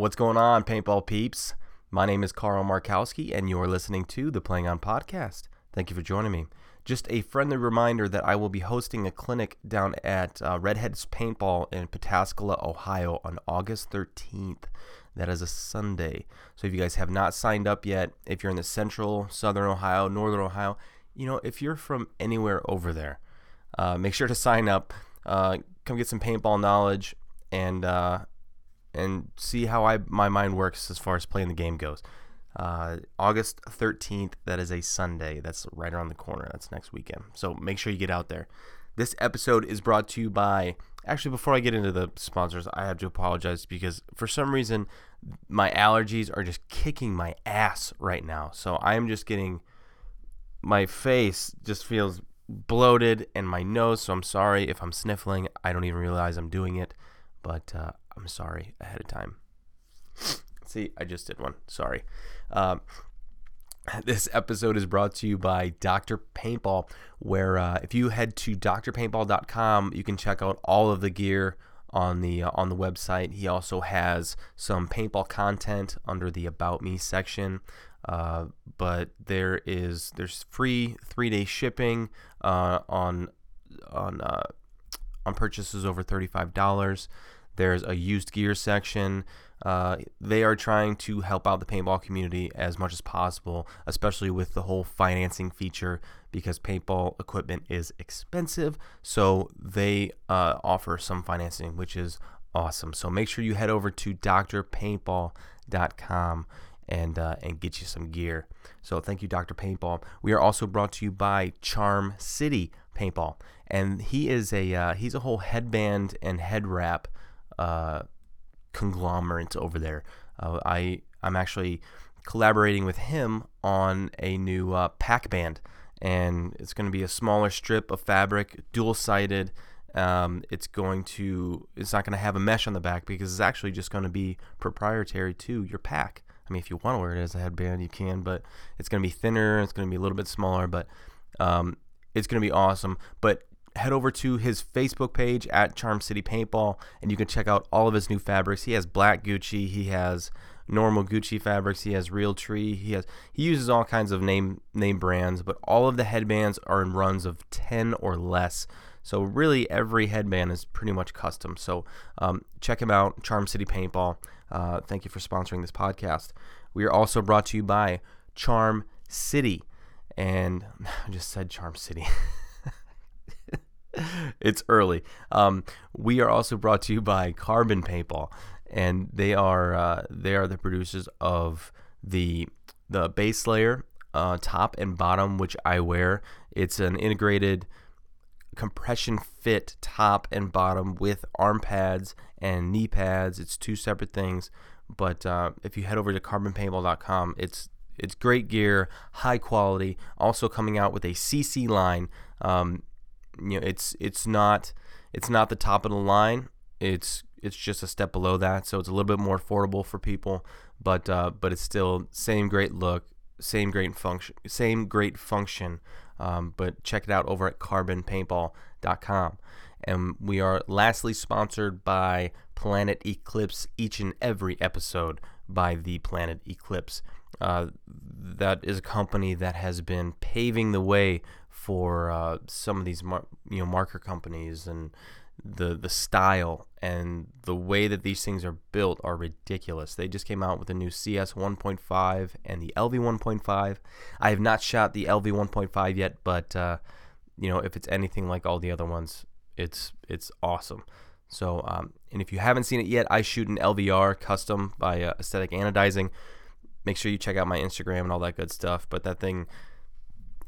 What's going on, paintball peeps? My name is Carl Markowski, and you're listening to the Playing On Podcast. Thank you for joining me. Just a friendly reminder that I will be hosting a clinic down at uh, Redheads Paintball in Pataskala, Ohio on August 13th. That is a Sunday. So if you guys have not signed up yet, if you're in the central, southern Ohio, northern Ohio, you know, if you're from anywhere over there, uh, make sure to sign up. Uh, come get some paintball knowledge and uh, and see how I my mind works as far as playing the game goes. Uh, August 13th, that is a Sunday. That's right around the corner. That's next weekend. So make sure you get out there. This episode is brought to you by. Actually, before I get into the sponsors, I have to apologize because for some reason my allergies are just kicking my ass right now. So I am just getting my face just feels bloated and my nose. So I'm sorry if I'm sniffling. I don't even realize I'm doing it, but uh, I'm sorry ahead of time. See, I just did one. Sorry. Um, this episode is brought to you by Dr. Paintball, where uh, if you head to drpaintball.com, you can check out all of the gear on the uh, on the website. He also has some paintball content under the About Me section. Uh, but there is there's free three day shipping uh, on on uh, on purchases over thirty five dollars. There's a used gear section. Uh, they are trying to help out the paintball community as much as possible, especially with the whole financing feature because paintball equipment is expensive. So they uh, offer some financing, which is awesome. So make sure you head over to drpaintball.com and uh, and get you some gear. So thank you, Dr. Paintball. We are also brought to you by Charm City Paintball, and he is a uh, he's a whole headband and head wrap uh, conglomerate over there. Uh, I I'm actually collaborating with him on a new uh, pack band, and it's going to be a smaller strip of fabric, dual sided. Um, it's going to it's not going to have a mesh on the back because it's actually just going to be proprietary to your pack. I mean, if you want to wear it as a headband, you can, but it's going to be thinner. It's going to be a little bit smaller, but um, it's going to be awesome. But head over to his Facebook page at Charm City Paintball, and you can check out all of his new fabrics. He has black Gucci, he has normal Gucci fabrics, he has Realtree, he has he uses all kinds of name name brands, but all of the headbands are in runs of ten or less. So really, every headband is pretty much custom. So um, check him out, Charm City Paintball. Uh, thank you for sponsoring this podcast. We are also brought to you by Charm City, and I just said Charm City. it's early. Um, we are also brought to you by Carbon Paintball, and they are uh, they are the producers of the the base layer, uh, top and bottom, which I wear. It's an integrated compression fit top and bottom with arm pads and knee pads. It's two separate things, but uh, if you head over to carbonpaintball.com, it's it's great gear, high quality. Also coming out with a CC line. Um, you know it's it's not it's not the top of the line. It's it's just a step below that, so it's a little bit more affordable for people. But uh, but it's still same great look, same great function, same great function. Um, but check it out over at carbonpaintball.com. And we are lastly sponsored by Planet Eclipse each and every episode by the Planet Eclipse. Uh, that is a company that has been paving the way for uh, some of these mar- you know marker companies and the the style and the way that these things are built are ridiculous. They just came out with a new CS 1.5 and the LV 1.5. I have not shot the LV 1.5 yet, but uh, you know if it's anything like all the other ones, it's it's awesome. So um, and if you haven't seen it yet, I shoot an LVR custom by uh, Aesthetic Anodizing. Make sure you check out my Instagram and all that good stuff. But that thing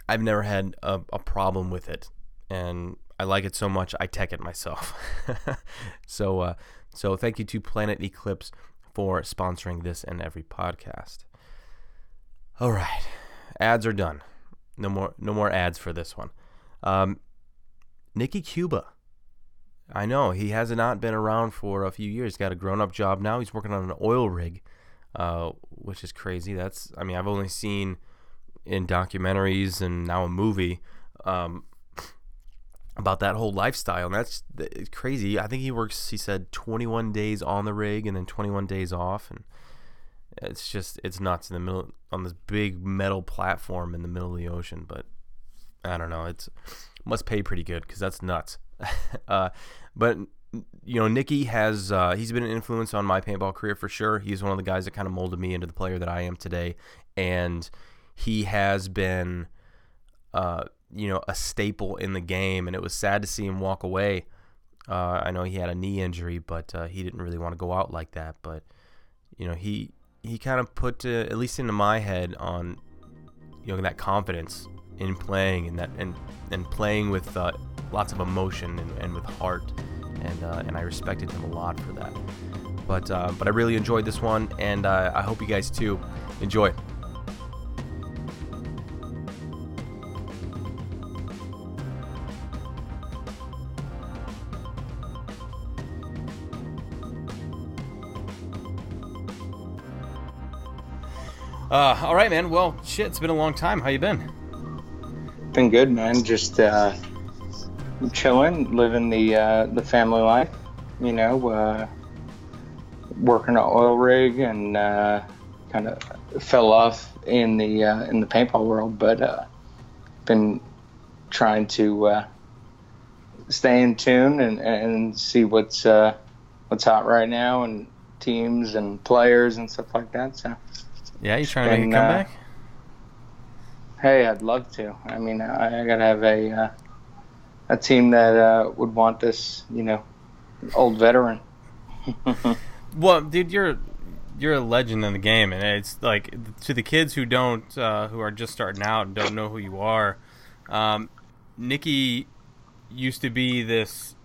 I've never had a, a problem with it, and I like it so much I tech it myself. so, uh, so thank you to Planet Eclipse for sponsoring this and every podcast. All right, ads are done. No more, no more ads for this one. Um, Nicky Cuba. I know he has not been around for a few years. Got a grown-up job now. He's working on an oil rig, uh, which is crazy. That's, I mean, I've only seen in documentaries and now a movie. Um, about that whole lifestyle, and that's crazy. I think he works. He said 21 days on the rig and then 21 days off, and it's just it's nuts in the middle on this big metal platform in the middle of the ocean. But I don't know. It's must pay pretty good because that's nuts. uh, but you know, Nicky has uh, he's been an influence on my paintball career for sure. He's one of the guys that kind of molded me into the player that I am today, and he has been, uh, you know, a staple in the game. And it was sad to see him walk away. Uh, I know he had a knee injury, but uh, he didn't really want to go out like that. But you know, he he kind of put uh, at least into my head on you know that confidence in playing and that and and playing with uh, lots of emotion and, and with heart and uh, and I respected him a lot for that. But uh, but I really enjoyed this one, and uh, I hope you guys too enjoy. Uh, all right, man. Well, shit, it's been a long time. How you been? Been good, man. Just uh, chilling, living the uh, the family life. You know, uh, working an oil rig and uh, kind of fell off in the uh, in the paintball world, but been trying to stay in tune and, and see what's what's hot right now and teams and players and stuff like that. So yeah, you trying to make a comeback? hey, I'd love to. I mean, I, I gotta have a a team that uh, would want this, you know, old veteran. well, dude, you're you're a legend in the game, and it's like to the kids who don't, uh, who are just starting out and don't know who you are. Um, Nicky used to be this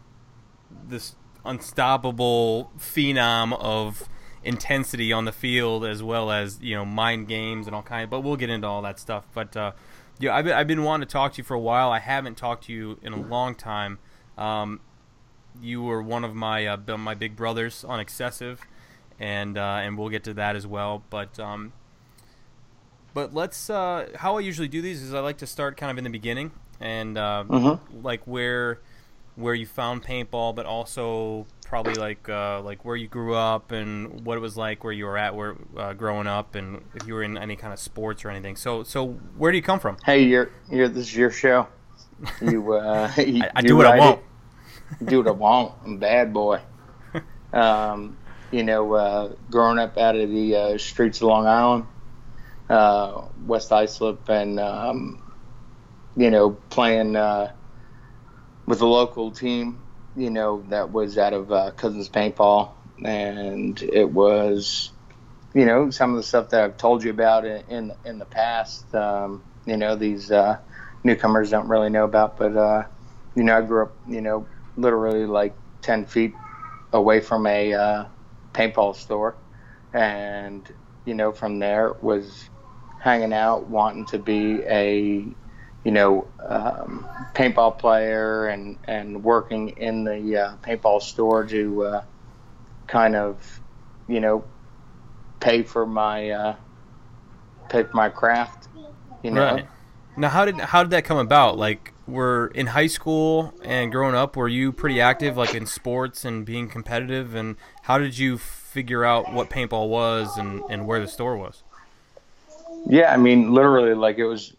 this unstoppable phenom of intensity on the field as well as you know mind games and all kind of but we'll get into all that stuff but uh, yeah, I've been, I've been wanting to talk to you for a while. I haven't talked to you in a long time. Um, you were one of my uh, my big brothers on excessive, and uh, and we'll get to that as well. But um, but let's uh, how I usually do these is I like to start kind of in the beginning and uh, mm-hmm. like where where you found paintball, but also probably like uh, like where you grew up and what it was like where you were at where uh, growing up and if you were in any kind of sports or anything. So so where do you come from? Hey, you're you're this is your show. You, uh, you I, I do, do, what I, I want. Do what I want. I'm bad boy. Um, you know, uh, growing up out of the uh, streets of Long Island, uh, West Islip, and um, you know, playing uh, with the local team you know, that was out of uh, Cousins Paintball, and it was, you know, some of the stuff that I've told you about in in, in the past. Um, you know, these uh, newcomers don't really know about, but uh, you know, I grew up, you know, literally like ten feet away from a uh, paintball store, and you know, from there was hanging out, wanting to be a you know, um, paintball player and, and working in the uh, paintball store to uh, kind of, you know, pay for my uh, pay for my craft. You know. Right. Now, how did how did that come about? Like, were in high school and growing up, were you pretty active, like in sports and being competitive? And how did you figure out what paintball was and, and where the store was? Yeah, I mean, literally, like it was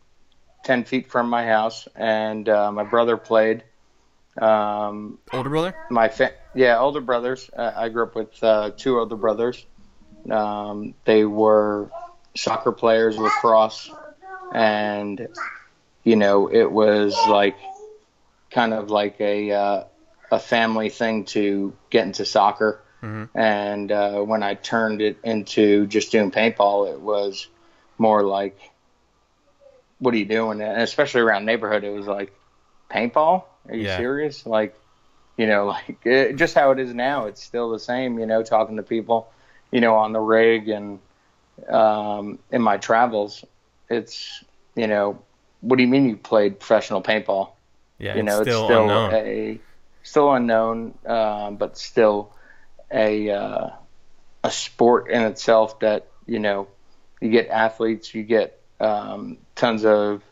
10 feet from my house, and uh, my brother played. Um, older brother? My fa- yeah, older brothers. Uh, I grew up with uh, two older brothers. Um, they were soccer players, lacrosse, and you know it was like kind of like a uh, a family thing to get into soccer. Mm-hmm. And uh, when I turned it into just doing paintball, it was more like what are you doing? And especially around neighborhood, it was like paintball. Are you yeah. serious? Like, you know, like it, just how it is now. It's still the same. You know, talking to people, you know, on the rig and um, in my travels, it's you know, what do you mean you played professional paintball? Yeah, you know, it's still, it's still unknown. a still unknown, um, but still a uh, a sport in itself that you know you get athletes, you get um, tons of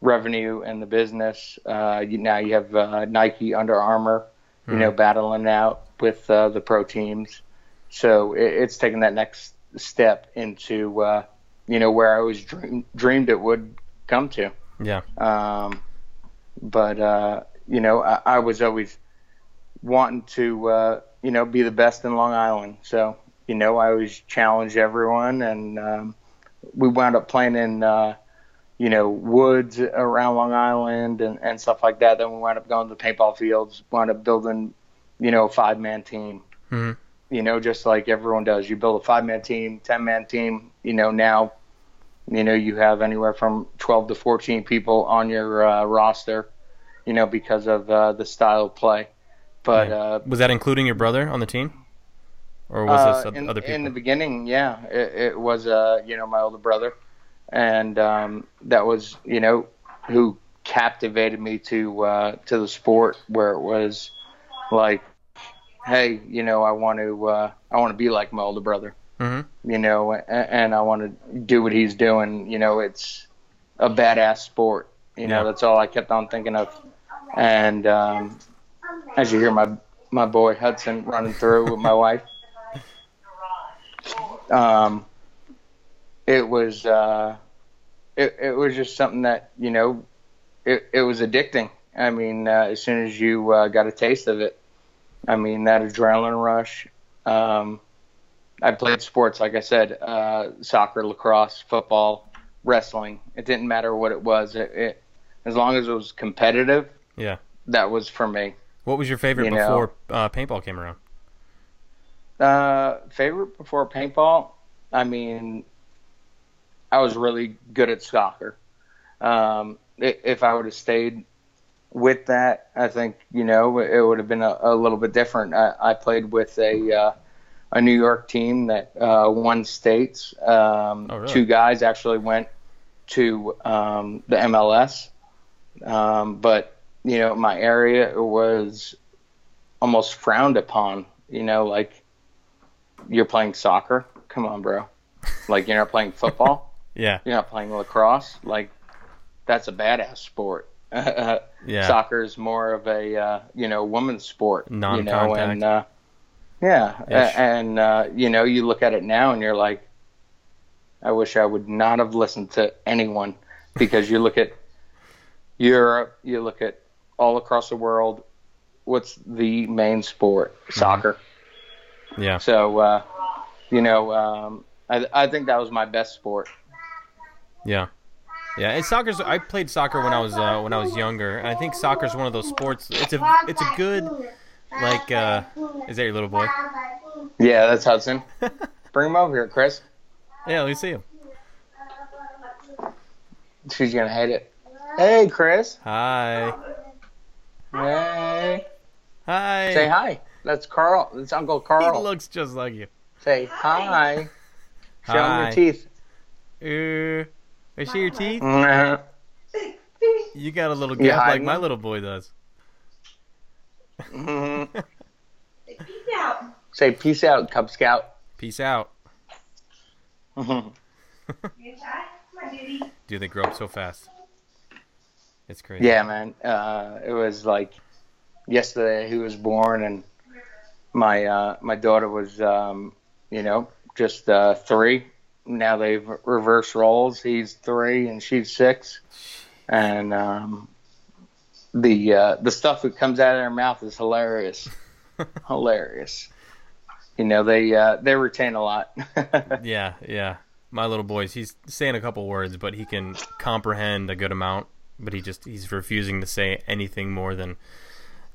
revenue in the business. Uh, you, now you have uh, Nike, Under Armour, you know, battling out with uh, the pro teams. So it, it's taking that next step into uh, you know where I always dream, dreamed it would come to. Yeah. Um, but uh, you know, I, I was always wanting to uh, you know be the best in Long Island. So you know, I always challenged everyone, and um, we wound up playing in uh, you know woods around Long Island and, and stuff like that. Then we wound up going to the paintball fields, wound up building you know a five man team. Mhm. You know, just like everyone does, you build a five man team, ten man team. You know now you know you have anywhere from 12 to 14 people on your uh, roster you know because of uh, the style of play but Yeah. uh, Was that including your brother on the team, or was uh, this oth- in, other people? in the beginning yeah it, it was uh, you know my older brother and um, that was you know who captivated me to uh, to the sport where it was like hey you know I want to uh, I want to be like my older brother Mhm. you know, and, and I want to do what he's doing. You know, it's a badass sport. You know, Yeah. that's all I kept on thinking of. And um, as you hear my my boy Hudson running through with my wife, um, it was uh, it it was just something that you know, it it was addicting. I mean, uh, as soon as you uh, got a taste of it, I mean that adrenaline rush. Um, I played sports, like I said, uh, soccer, lacrosse, football, wrestling. It didn't matter what it was. It, it as long as it was competitive, Yeah. that was for me. What was your favorite You before uh, paintball came around? Uh, favorite before paintball? I mean, I was really good at soccer. Um, if I would have stayed with that, I think you know it would have been a, a little bit different. I, I played with a uh, a New York team that uh, won states. Um, Oh, really? Two guys actually went to um, the MLS, um, but you know my area was almost frowned upon. You know, like you're playing soccer. Come on, bro. Like you're not playing football. Yeah. you're not playing lacrosse. Like that's a badass sport. Yeah. Soccer is more of a uh, you know woman's sport. You know, Non-contact. and uh, yeah, a- and uh, you know you look at it now and you're like, I wish I would not have listened to anyone because you look at Europe, you look at all across the world. What's the main sport? Soccer. Yeah. So, uh, you know, um, I, I think that was my best sport. Yeah. Yeah, and soccer's. I played soccer when I was uh, when I was younger, and I think soccer's one of those sports. It's a it's a good like. Uh, is that your little boy? Yeah, that's Hudson. Bring him over here, Chris. Yeah, let me see him. She's gonna hate it. Hey, Chris. Hi. Hey. Hi. Say hi. That's Carl. That's Uncle Carl. He looks just like you. Say hi. hi. Show him your teeth. Uh, I see your teeth. Mhm. You got a little gap like my little boy does. Mhm. Peace out. Say peace out, Cub Scout. Peace out. Mhm. You tired? Come on, Diddy. Dude, they grow up so fast. It's crazy. Yeah, man. Uh, it was like yesterday he was born, and my uh, my daughter was, um, you know, just uh, three. Now they've reversed roles. He's three and she's six, and um, the uh, the stuff that comes out of their mouth is hilarious, hilarious. You know, they uh, they retain a lot. Yeah, yeah. My little boy's he's saying a couple words, but he can comprehend a good amount. But he just he's refusing to say anything more than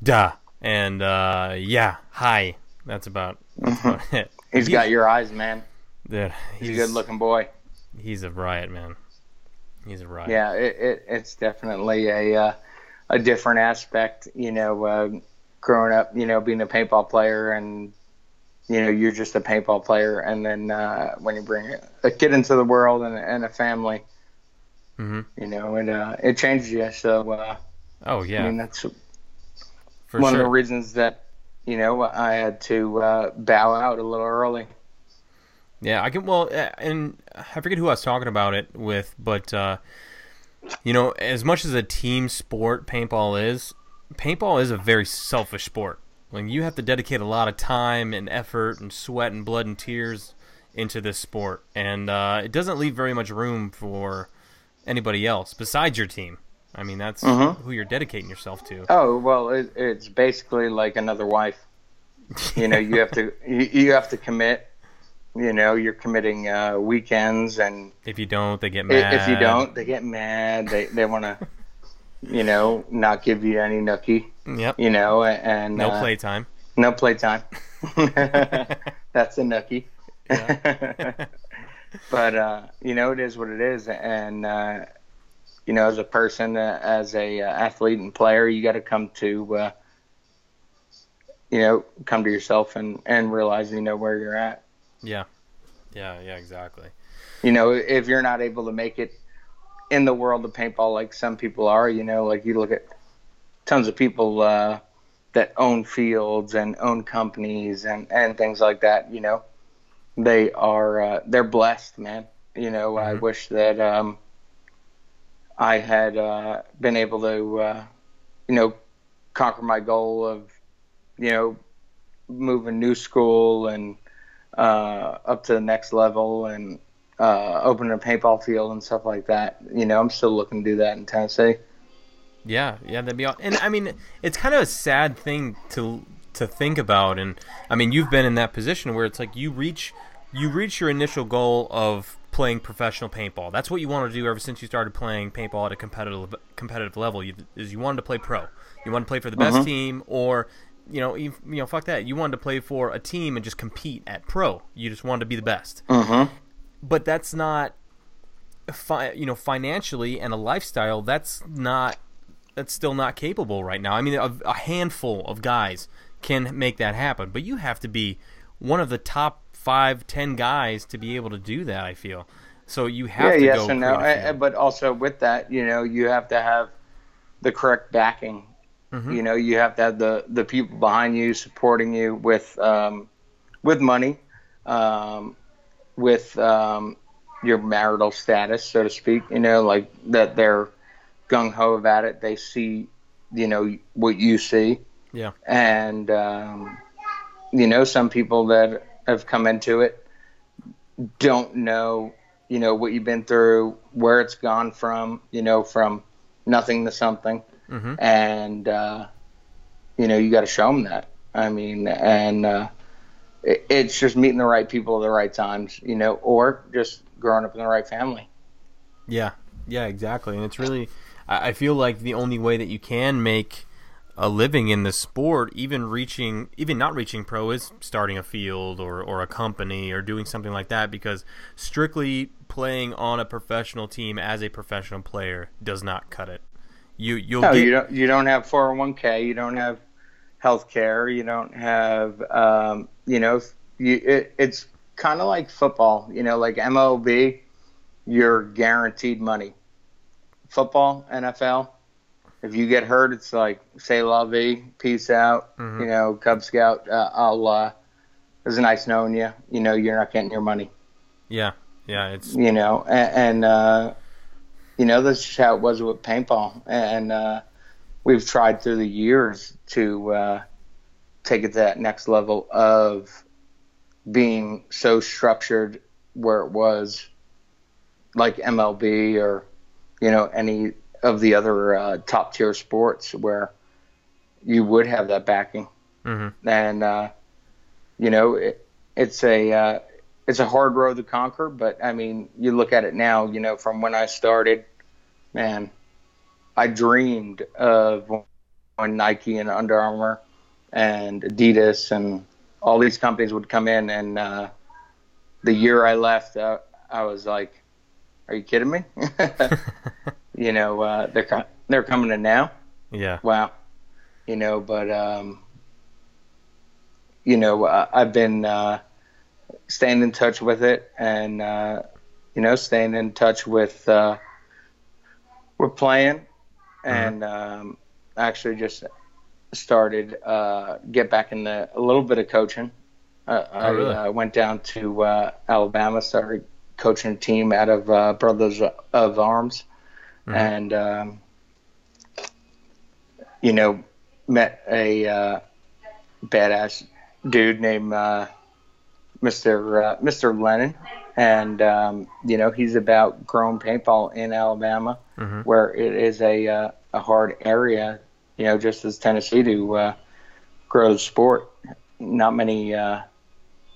"da" and uh, "yeah," "hi." That's about, that's about it. He's got your eyes, man. Dude, He's a good looking boy. He's a riot, man. He's a riot. Yeah, it, it, it's definitely a uh, a different aspect. You know, uh, growing up, you know, being a paintball player, and you know, you're just a paintball player, and then uh, when you bring a kid into the world and, and a family, hmm you know, it uh, it changes you. So uh, Oh yeah, I mean, that's for one sure. of the reasons that you know I had to uh, bow out a little early. Yeah, I can. Well, and I forget who I was talking about it with, but uh, You know, as much as a team sport paintball is, paintball is a very selfish sport. When you have to dedicate a lot of time and effort and sweat and blood and tears into this sport, and uh, it doesn't leave very much room for anybody else besides your team. I mean, that's Mhm. who you're dedicating yourself to. Oh well, it, it's basically like another wife. You know, you have to you, you have to commit. You know, you're committing uh, weekends, and If you don't, they get mad. if you don't, they get mad. They they want to, you know, not give you any nookie. yep. You know, and No uh, playtime. no playtime. That's a nookie. but uh, you know, it is what it is, and uh, you know, as a person, uh, as a uh, athlete and player, you got to come to, uh, you know, come to yourself and and realize you know where you're at. Yeah. Yeah, yeah, exactly. You know, if you're not able to make it in the world of paintball like some people are, you know, like you look at tons of people uh, that own fields and own companies and and things like that. You know, they are uh, they're blessed, man. You know, I Mhm. wish that um, I had uh, been able to, uh, you know, conquer my goal of, you know, moving new school and uh, up to the next level and uh, opening a paintball field and stuff like that. You know, I'm still looking to do that in Tennessee. Yeah, yeah, that'd be. aw- And I mean, it's kind of a sad thing to to think about. And I mean, you've been in that position where it's like you reach you reach your initial goal of playing professional paintball. That's what you want to do ever since you started playing paintball at a competitive competitive level. You, is you wanted to play pro. You wanted to play for the best Mhm. team, or you know, you, you know, fuck that. You wanted to play for a team and just compete at pro. You just wanted to be the best Mm-hmm. but that's not fi- you know financially and a lifestyle that's not that's still not capable right now i mean a, a handful of guys can make that happen but you have to be one of the top five ten guys to be able to do that i feel so you have Yeah, to yes go and no. Uh. But also with that, you know, you have to have the correct backing. Mhm. You know, you have to have the, the people behind you supporting you with um, with money, um, with um, your marital status, so to speak. You know, like that they're gung ho about it. They see, you know, what you see. Yeah. And um, you know, some people that have come into it don't know, you know, what you've been through, where it's gone from, you know, from nothing to something, Mhm. and uh, you know, you got to show them that. I mean, and uh, it, it's just meeting the right people at the right times, you know, or just growing up in the right family. Yeah, yeah, exactly. And it's really, I I feel like the only way that you can make a living in the sport, even reaching, even not reaching pro, is starting a field or, or a company or doing something like that. Because strictly playing on a professional team as a professional player does not cut it. You you'll No, get you don't. You don't have 401k. You don't have health care. You don't have. Um, you know, you, it, it's kind of like football. You know, like MLB, you're guaranteed money. Football, NFL, if you get hurt, it's like say la vie, peace out. Mhm. You know, Cub Scout. Uh, I'll. Uh, it was nice knowing you. You know, you're not getting your money. yeah yeah it's You know, and, and uh, you know that's just how it was with paintball, and uh, we've tried through the years to uh, take it to that next level of being so structured where it was like MLB or you know any of the other uh, top tier sports where you would have that backing mhm. and uh, you know it, it's a uh, it's a hard road to conquer. But I mean, you look at it now. You know, from when I started, man, I dreamed of when Nike and Under Armour and Adidas and all these companies would come in. And uh, the year I left, uh, I was like, "Are you kidding me?" you know, uh, they're co- they're coming in now. Yeah. Wow. You know but um you know uh, i've been uh staying in touch with it and uh you know staying in touch with uh we're playing and um actually just started uh get back in the a little bit of coaching. Uh, i really? uh, went down to uh alabama started coaching a team out of uh brothers of arms and um, you know met a uh, badass dude named uh, Mr. Uh, Mr. Lennon, and um, you know he's about growing paintball in Alabama, Mhm. where it is a uh, a hard area, you know, just as Tennessee to uh, grow the sport. Not many, uh,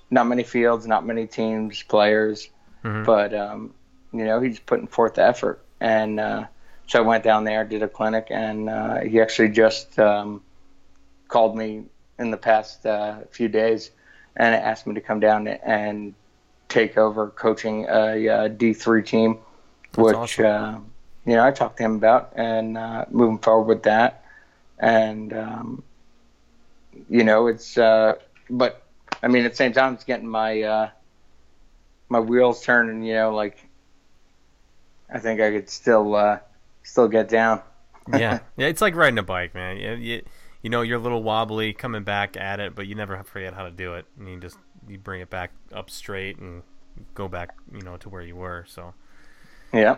not many fields, not many teams, players, Mhm. but um, you know he's putting forth the effort, and uh, so I went down there, did a clinic, and uh, he actually just um, called me in the past uh, few days and asked me to come down and take over coaching a, uh D3 team, which awesome. uh, you know I talked to him about and uh, moving forward with that, and um, you know it's uh, but I mean at the same time it's getting my uh, my wheels turning. You know, like I think I could still uh, still get down. yeah, yeah, it's like riding a bike, man. You, you, you know, you're a little wobbly coming back at it, but you never forget how to do it. And you just you bring it back up straight and go back, you know, to where you were. So, Yeah.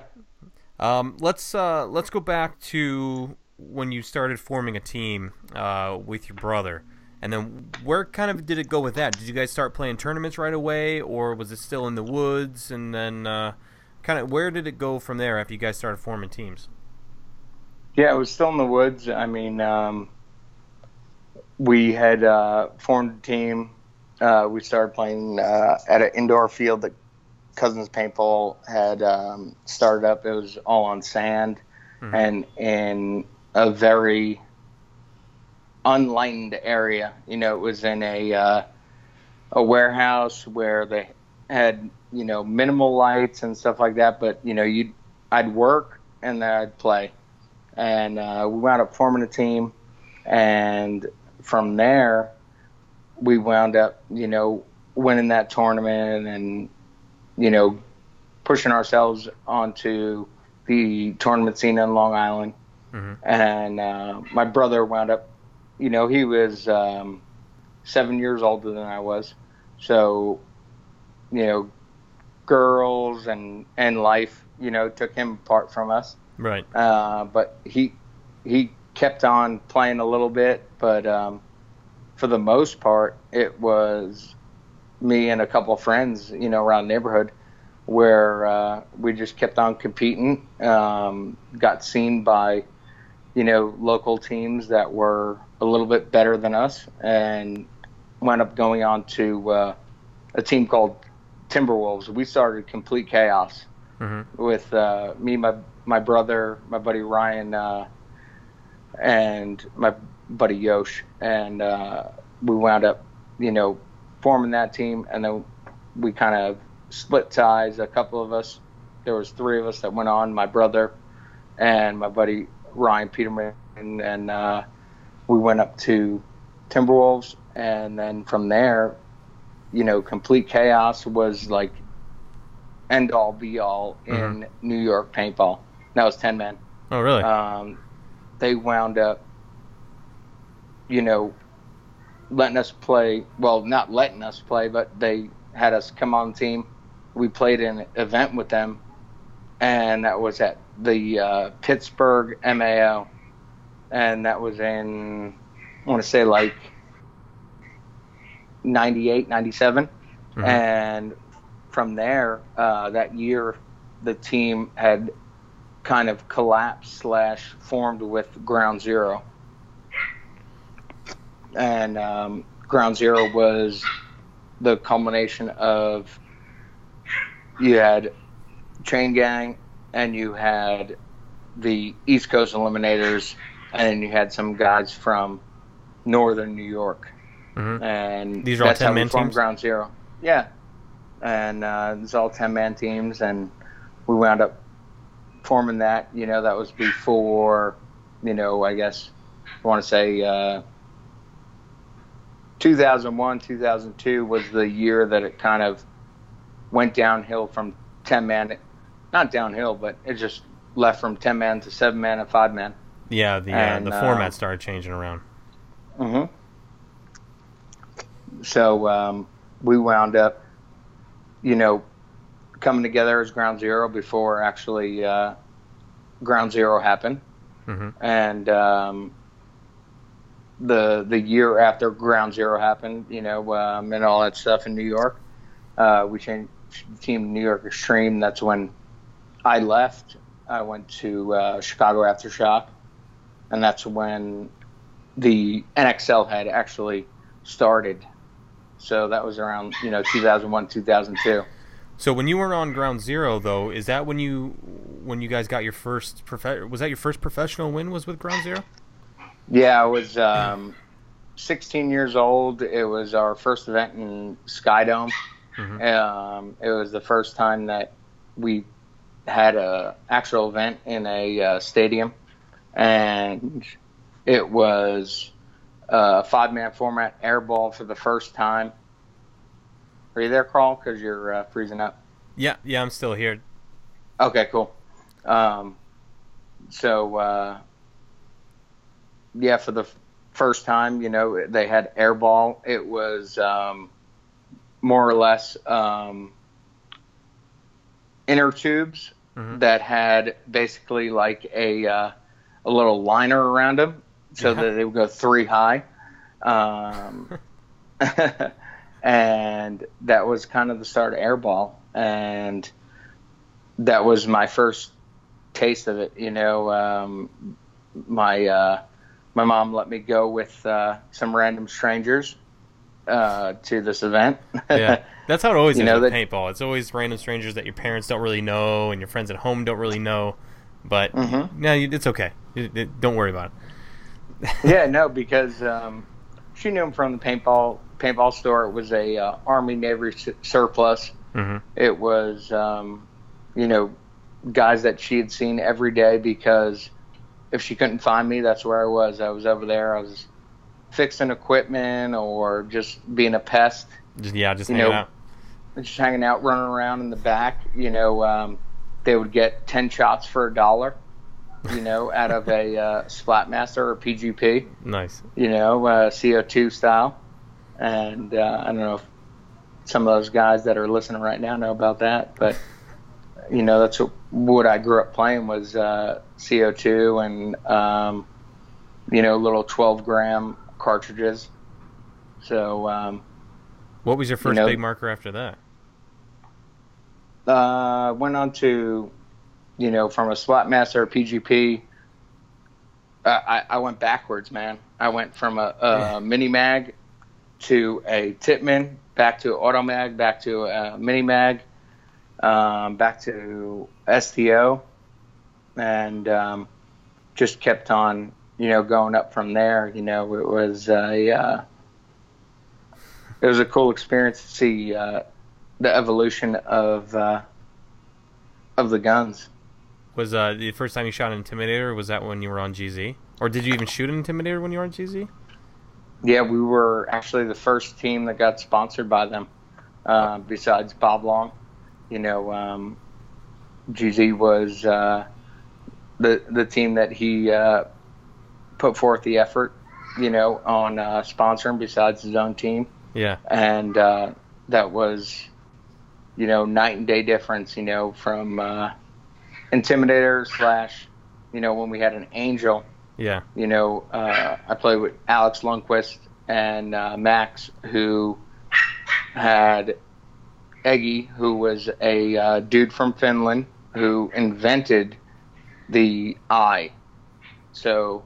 um, let's uh, let's go back to when you started forming a team uh, with your brother, and then where kind of did it go with that? Did you guys start playing tournaments right away, or was it still in the woods? And then uh, kind of where did it go from there after you guys started forming teams? Yeah, it was still in the woods. I mean, um, we had uh, formed a team. Uh, we started playing uh, at an indoor field that Cousins Paintball had um, started up. It was all on sand Mhm. and in a very unlightened area. You know, it was in a uh, a warehouse where they had you know minimal lights and stuff like that. But you know, you I'd work and then I'd play and uh, we wound up forming a team. And from there, we wound up, you know, winning that tournament and, you know, pushing ourselves onto the tournament scene in Long Island. Mhm. And uh, my brother wound up, you know, he was um, seven years older than I was. So, you know, girls and, and life, you know, took him apart from us Right. uh, but he he kept on playing a little bit. But um, for the most part, it was me and a couple of friends, you know, around the neighborhood, where uh, we just kept on competing. Um, got seen by you know local teams that were a little bit better than us, and wound up going on to uh, a team called Timberwolves. We started complete chaos hmm with uh, me, my my brother, my buddy Ryan, uh, and my buddy Yosh, and uh, we wound up, you know, forming that team, and then we kind of split ties. A couple of us, there was three of us that went on. My brother and my buddy Ryan Peterman, and, and uh, we went up to Timberwolves, and then from there, you know, complete chaos was like end all be all in New York paintball. That was ten men. Oh, really? Um, they wound up, you know, letting us play. Well, not letting us play, but they had us come on the team. We played an event with them, and that was at the uh, Pittsburgh MAO, and that was in I want to say like 98, 97. Mhm. and from there, uh, that year, the team had kind of collapsed slash formed with Ground Zero, and um, Ground Zero was the culmination of you had Chain Gang and you had the East Coast Eliminators, and you had some guys from Northern New York Mhm. and These are all that's how we 10-man formed teams? Ground Zero. Yeah, and uh, it's all ten man teams, and we wound up forming that. You know, that was before, you know, I guess I want to say uh, 2001, 2002 was the year that it kind of went downhill from ten man, not downhill, but it just left from ten man to seven man and five man. Yeah, the uh, and, the uh, format started changing around. hmm So um, we wound up, you know, coming together as Ground Zero before actually, uh, Ground Zero happened, Mhm. and um, the the year after Ground Zero happened, you know, um, and all that stuff in New York, uh, we changed team to New York Extreme. That's when I left. I went to uh, Chicago Aftershock, and that's when the NXL had actually started. So that was around you know 2001 2002. So when you were on Ground Zero, though, is that when you when you guys got your first prof- was that your first professional win? Was with Ground Zero? Yeah, I was um, 16 years old. It was our first event in Skydome. Mhm. Um, it was the first time that we had a actual event in a uh, stadium, and it was a five-man format airball for the first time. Are you there, Carl? Because you're uh, freezing up. Yeah, yeah, I'm still here. Okay, cool. Um, so, uh, yeah, for the first time, you know, they had airball. It was um, more or less um, inner tubes Mhm. that had basically like a uh, a little liner around them, so Yeah. that they would go three high. Um, and that was kind of the start of airball, and that was my first taste of it. You know, um, my uh, my mom let me go with uh, some random strangers uh, to this event. Yeah, that's how it always You is know with that- paintball. It's always random strangers that your parents don't really know and your friends at home don't really know. But Mhm. no, it's okay. You- you- Don't worry about it. yeah, no, because um, she knew him from the paintball paintball store. It was a uh, Army Navy su- surplus. hmm It was, um, you know, guys that she had seen every day because if she couldn't find me, that's where I was. I was over there. I was fixing equipment or just being a pest, Just, yeah, just You hanging know, out. just hanging out, running around in the back. You know, um, they would get 10 shots for a dollar, you know, out of a uh, Splatmaster or PGP. Nice. you know, uh, CO2 style. And uh, I don't know if some of those guys that are listening right now know about that, but you know, that's what, what I grew up playing was uh, CO2 and um, you know, little 12 gram cartridges. So um, What was your first know- big marker after that? uh, went on to, you know, from a Splatmaster PGP. Uh, I, I went backwards, man. I went from a, a Yeah. mini mag to a Tippmann, back to auto mag, back to a mini mag, um, back to STO, and um, just kept on, you know, going up from there. You know, it was a uh, it was a cool experience to see uh, the evolution of uh, of the guns. Was uh, the first time you shot an Intimidator? Was that when you were on GZ, or did you even shoot an Intimidator when you were on GZ? Yeah, we were actually the first team that got sponsored by them, uh, besides Bob Long. You know, um, GZ was uh, the the team that he uh, put forth the effort. You know, on uh, sponsoring besides his own team, Yeah. and uh, that was, you know, night and day difference. You know, from uh, Intimidator slash, you know, when we had an Angel Yeah. you know, uh, I played with Alex Lundquist and uh, Max, who had Eggy, who was a uh, dude from Finland who invented the eye. So,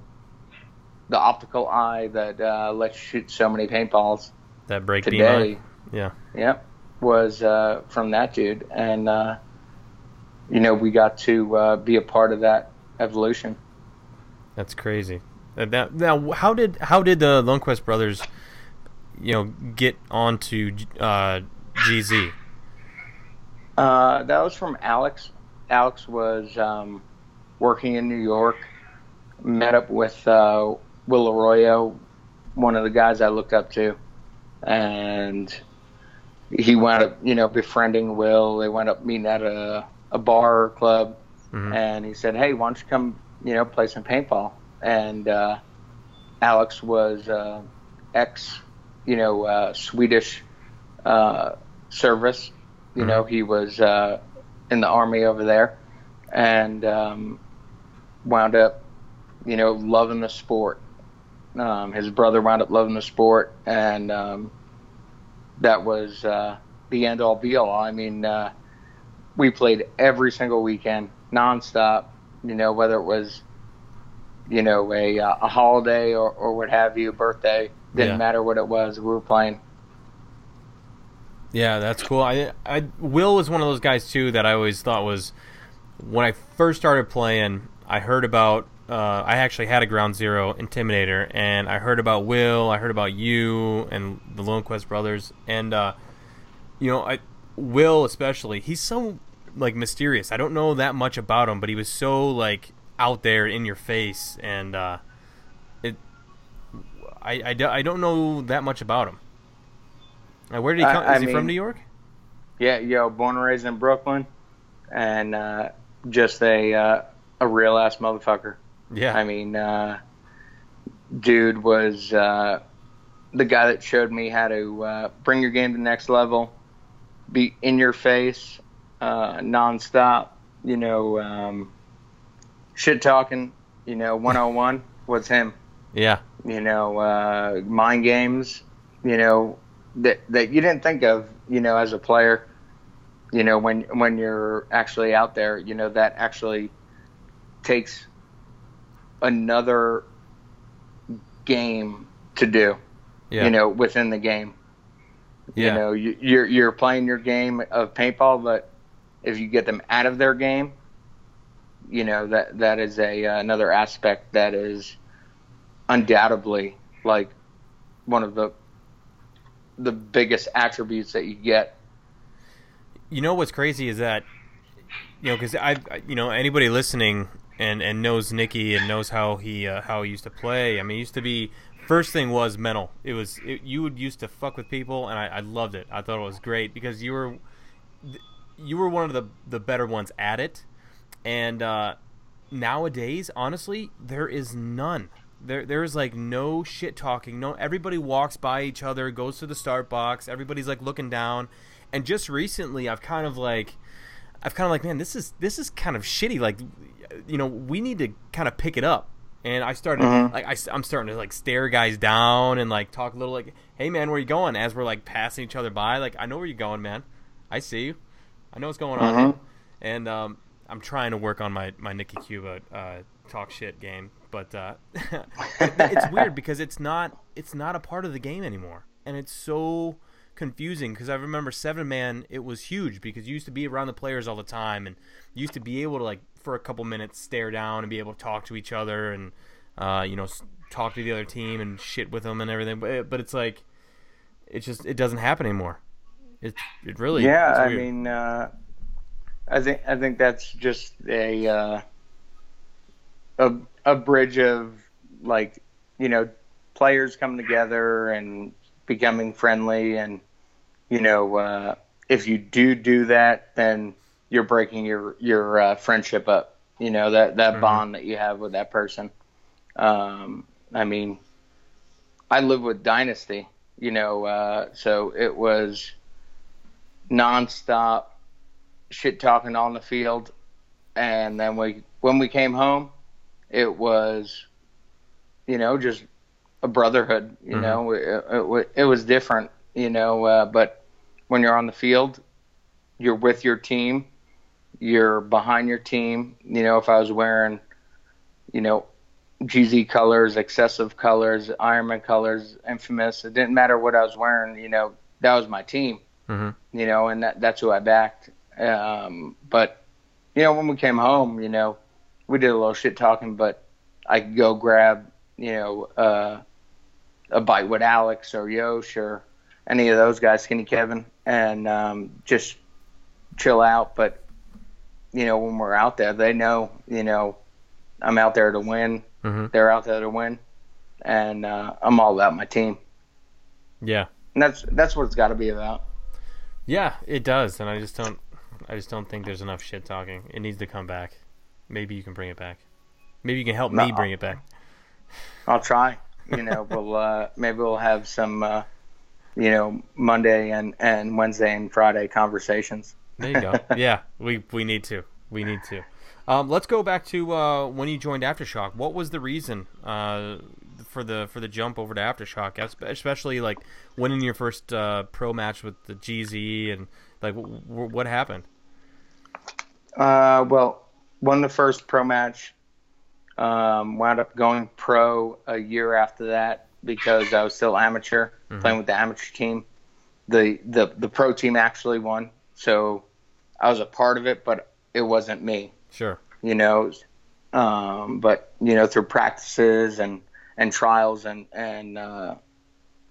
the optical eye that uh, lets you shoot so many paintballs That break beam. today. eye. Yeah. Yep, was uh, from that dude, and uh, you know we got to uh, be a part of that evolution. That's crazy. Uh, That, now, how did how did the Lundquist brothers, you know, get onto uh, GZ? Uh, that was from Alex. Alex was um, working in New York. Met up with uh, Will Arroyo, one of the guys I looked up to, and he wound up, you know, befriending Will. They wound up meeting at a, a bar or club, Mhm. and he said, "Hey, why don't you come, you know, play some paintball?" And uh, Alex was uh, ex, you know, uh, Swedish uh, service. You know, he was uh, in the army over there, and um, wound up, you know, loving the sport. Um, his brother wound up loving the sport, and um, that was uh, the end all be all. I mean, uh, we played every single weekend, nonstop. You know, whether it was, you know, a uh, a holiday or, or what have you, birthday, didn't Yeah. matter what it was. We were playing. Yeah, that's cool. I, I Will was one of those guys too that I always thought was when I first started playing. I heard about. Uh, I actually had a Ground Zero Intimidator, and I heard about Will. I heard about you and the Lundquist brothers, and uh, you know, I Will especially. He's so like mysterious. I don't know that much about him, but he was so like out there in your face, and uh, it. I, I, I don't know that much about him. Uh, where did he come? I Is he from New York? Yeah, yo, born and raised in Brooklyn, and uh, just a uh, a real ass motherfucker. Yeah. I mean, uh, dude was uh, the guy that showed me how to uh, bring your game to the next level, be in your face, uh, nonstop. You know, um, shit talking. You know, one on one was him. yeah. You know, uh, mind games. You know that that you didn't think of. You know, as a player. You know, when when you're actually out there. You know that actually takes another game to do. Yeah. You know, within the game. yeah. You know, you, you're you're playing your game of paintball, but if you get them out of their game, you know that that is a uh, another aspect that is undoubtedly like one of the the biggest attributes that you get. you know what's crazy is that you know because I you know anybody listening and and knows Nicky and knows how he uh, how he used to play. I mean, he used to be first thing was mental. It was it, you would used to fuck with people, and I, I loved it. I thought it was great because you were you were one of the the better ones at it, and uh, nowadays, honestly, there is none. There, there is like no shit talking. No, everybody walks by each other, goes to the start box. Everybody's like looking down, and just recently, I've kind of like, I've kind of like, man, this is this is kind of shitty. Like, you know, we need to kind of pick it up. And I started Mhm. like I, am starting to like stare guys down and like talk a little like, hey man, where you going? As we're like passing each other by, like I know where you're going, man. I see you. I know what's going on. Here. And um, I'm trying to work on my my Nicky Cuba uh, talk shit game, but uh, it's weird because it's not it's not a part of the game anymore, and it's so confusing because I remember seven man it was huge because you used to be around the players all the time and you used to be able to like for a couple minutes stare down and be able to talk to each other and uh, you know talk to the other team and shit with them and everything but, but it's like it's just it doesn't happen anymore it it really is. yeah, I mean, uh, I think I think that's just a uh, a a bridge of like you know players coming together and becoming friendly, and you know uh, if you do do that, then you're breaking your your uh, friendship up. You know that that Mhm. bond that you have with that person. Um, I mean, I live with Dynasty. You know, uh, so it was nonstop shit talking on the field, and then we when we came home, it was, you know, just a brotherhood. You Mhm. know, it, it, it was different. You know, uh, but when you're on the field, you're with your team, you're behind your team. You know, if I was wearing, you know, GZ colors, excessive colors, Ironman colors, infamous. It didn't matter what I was wearing. You know, that was my team Mhm. you know, and that, that's who I backed. Um, but, you know, when we came home, you know, we did a little shit talking, but I could go grab, you know, uh, a bite with Alex or Yosh or any of those guys, Skinny Kevin, and um, just chill out. But, you know, when we're out there, they know, you know, I'm out there to win. Mhm. They're out there to win. And uh, I'm all about my team. yeah And that's that's what it's got to be about. Yeah, it does, and I just don't. I just don't think there's enough shit talking. It needs to come back. Maybe you can bring it back. Maybe you can help me No. bring it back. I'll try. You know, we'll uh, maybe we'll have some, uh, you know, Monday and, and Wednesday and Friday conversations. There you go. yeah, we we need to. We need to. Um, let's go back to uh, when you joined AfterShock. What was the reason uh, for the for the jump over to AfterShock, especially like winning your first uh, pro match with the GZ and like w- w- what happened? Uh, well, won the first pro match. Um, wound up going pro a year after that because I was still amateur, mm-hmm. playing with the amateur team. The, the the pro team actually won, so I was a part of it, but it wasn't me. Sure. You know, um, but you know through practices and and trials and and uh,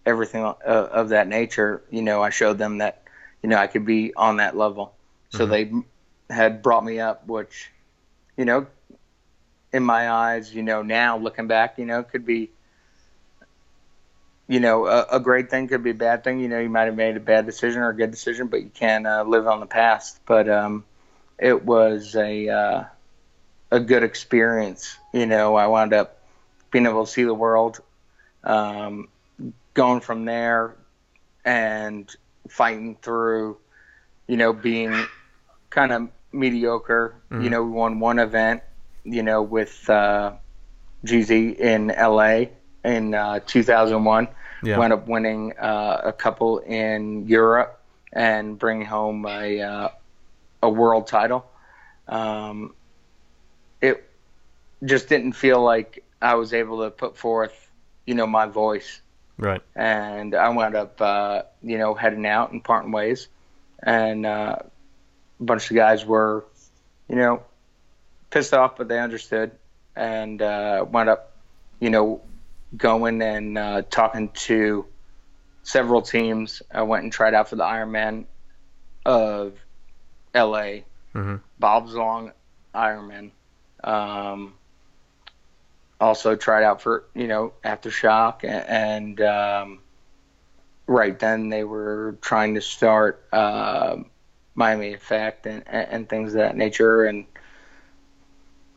everything uh, of that nature, you know, I showed them that you know I could be on that level. So mm-hmm. they had brought me up, which you know, in my eyes, you know, now looking back, you know, could be you know, a, a, great thing could be a bad thing. You know, you might have made a bad decision or a good decision, but you can't uh, live on the past. But um, it was a uh, a good experience. You know, I wound up being able to see the world, um, going from there, and fighting through. You know, being kind of mediocre. Mm-hmm. You know, we won one event. You know, with uh, GZ in LA in uh, 2001. Yeah. Wound up winning uh, a couple in Europe and bringing home a uh, a world title. Um, it just didn't feel like I was able to put forth, you know, my voice. Right. And I wound up, uh, you know, heading out and parting ways, and uh, a bunch of guys were, you know, pissed off, but they understood, and uh, wound up, you know, going and uh, talking to several teams. I went and tried out for the Ironman of LA, mm-hmm. Bob Long's Ironman. Um, also tried out for you know aftershock and, and um, right then they were trying to start uh, Miami Effect and, and things of that nature and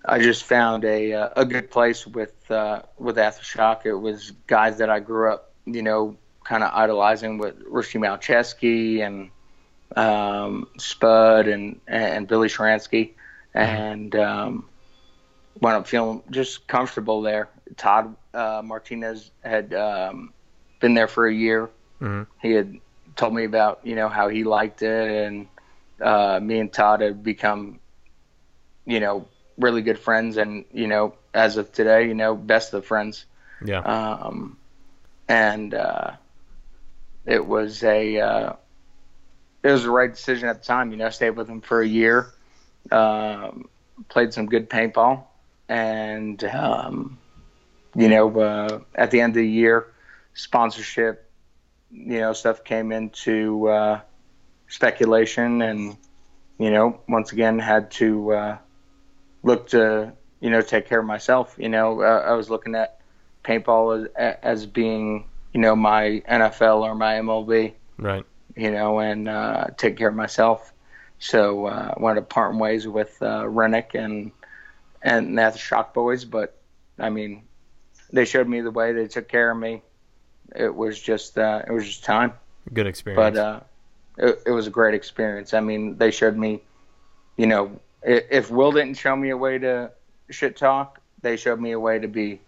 I just found a uh, a good place with uh, with Aftershock. It was guys that I grew up, you know, kind of idolizing with Rusty Malcheski and um, Spud and and Billy Sharansky, mm-hmm. and um, wound up feeling just comfortable there. Todd uh, Martinez had um, been there for a year. Mm-hmm. He had told me about you know how he liked it, and uh, me and Todd had become, you know, really good friends, and you know, as of today, you know, best of friends. Yeah. Um, and uh, it was a uh, it was the right decision at the time. You know, I stayed with him for a year, um, played some good paintball, and um, you know, uh, at the end of the year, sponsorship, you know, stuff came into uh, speculation, and you know, once again had to uh, look to you know take care of myself. You know, uh, I was looking at paintball as as being you know my NFL or my MLB. Right. You know, and uh, take care of myself. So uh, I wanted to part ways with uh, Rennick and and that's Shock Boys, but I mean, they showed me the way. They took care of me. It was just uh, it was just time. Good experience. But uh, it, it was a great experience. I mean, they showed me, you know, if Will didn't show me a way to shit talk, they showed me a way to be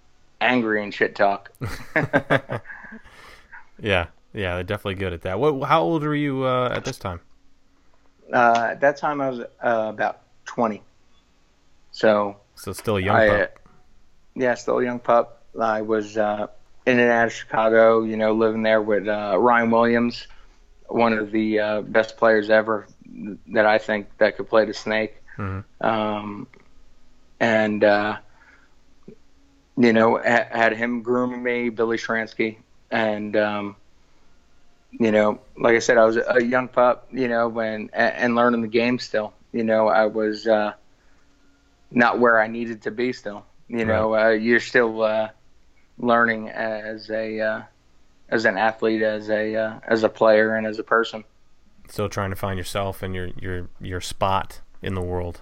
angry and shit talk. yeah, yeah, they're definitely good at that. What? How old were you uh, at this time? Uh, at that time, I was uh, about twenty. So. So still a young I, pup. Yeah, still a young pup. I was uh, in and out of Chicago. You know, living there with uh, Ryan Williams, one of the uh, best players ever that I think that could play the snake. Mm-hmm. Um, and uh, you know, ha- had him grooming me, Billy Shransky, and um, you know, like I said, I was a young pup, you know, when and learning the game still. You know, I was uh, not where I needed to be still. You know, right. uh, you're still uh, learning as a uh, as an athlete, as a uh, as a player, and as a person. Still trying to find yourself and your your your spot in the world.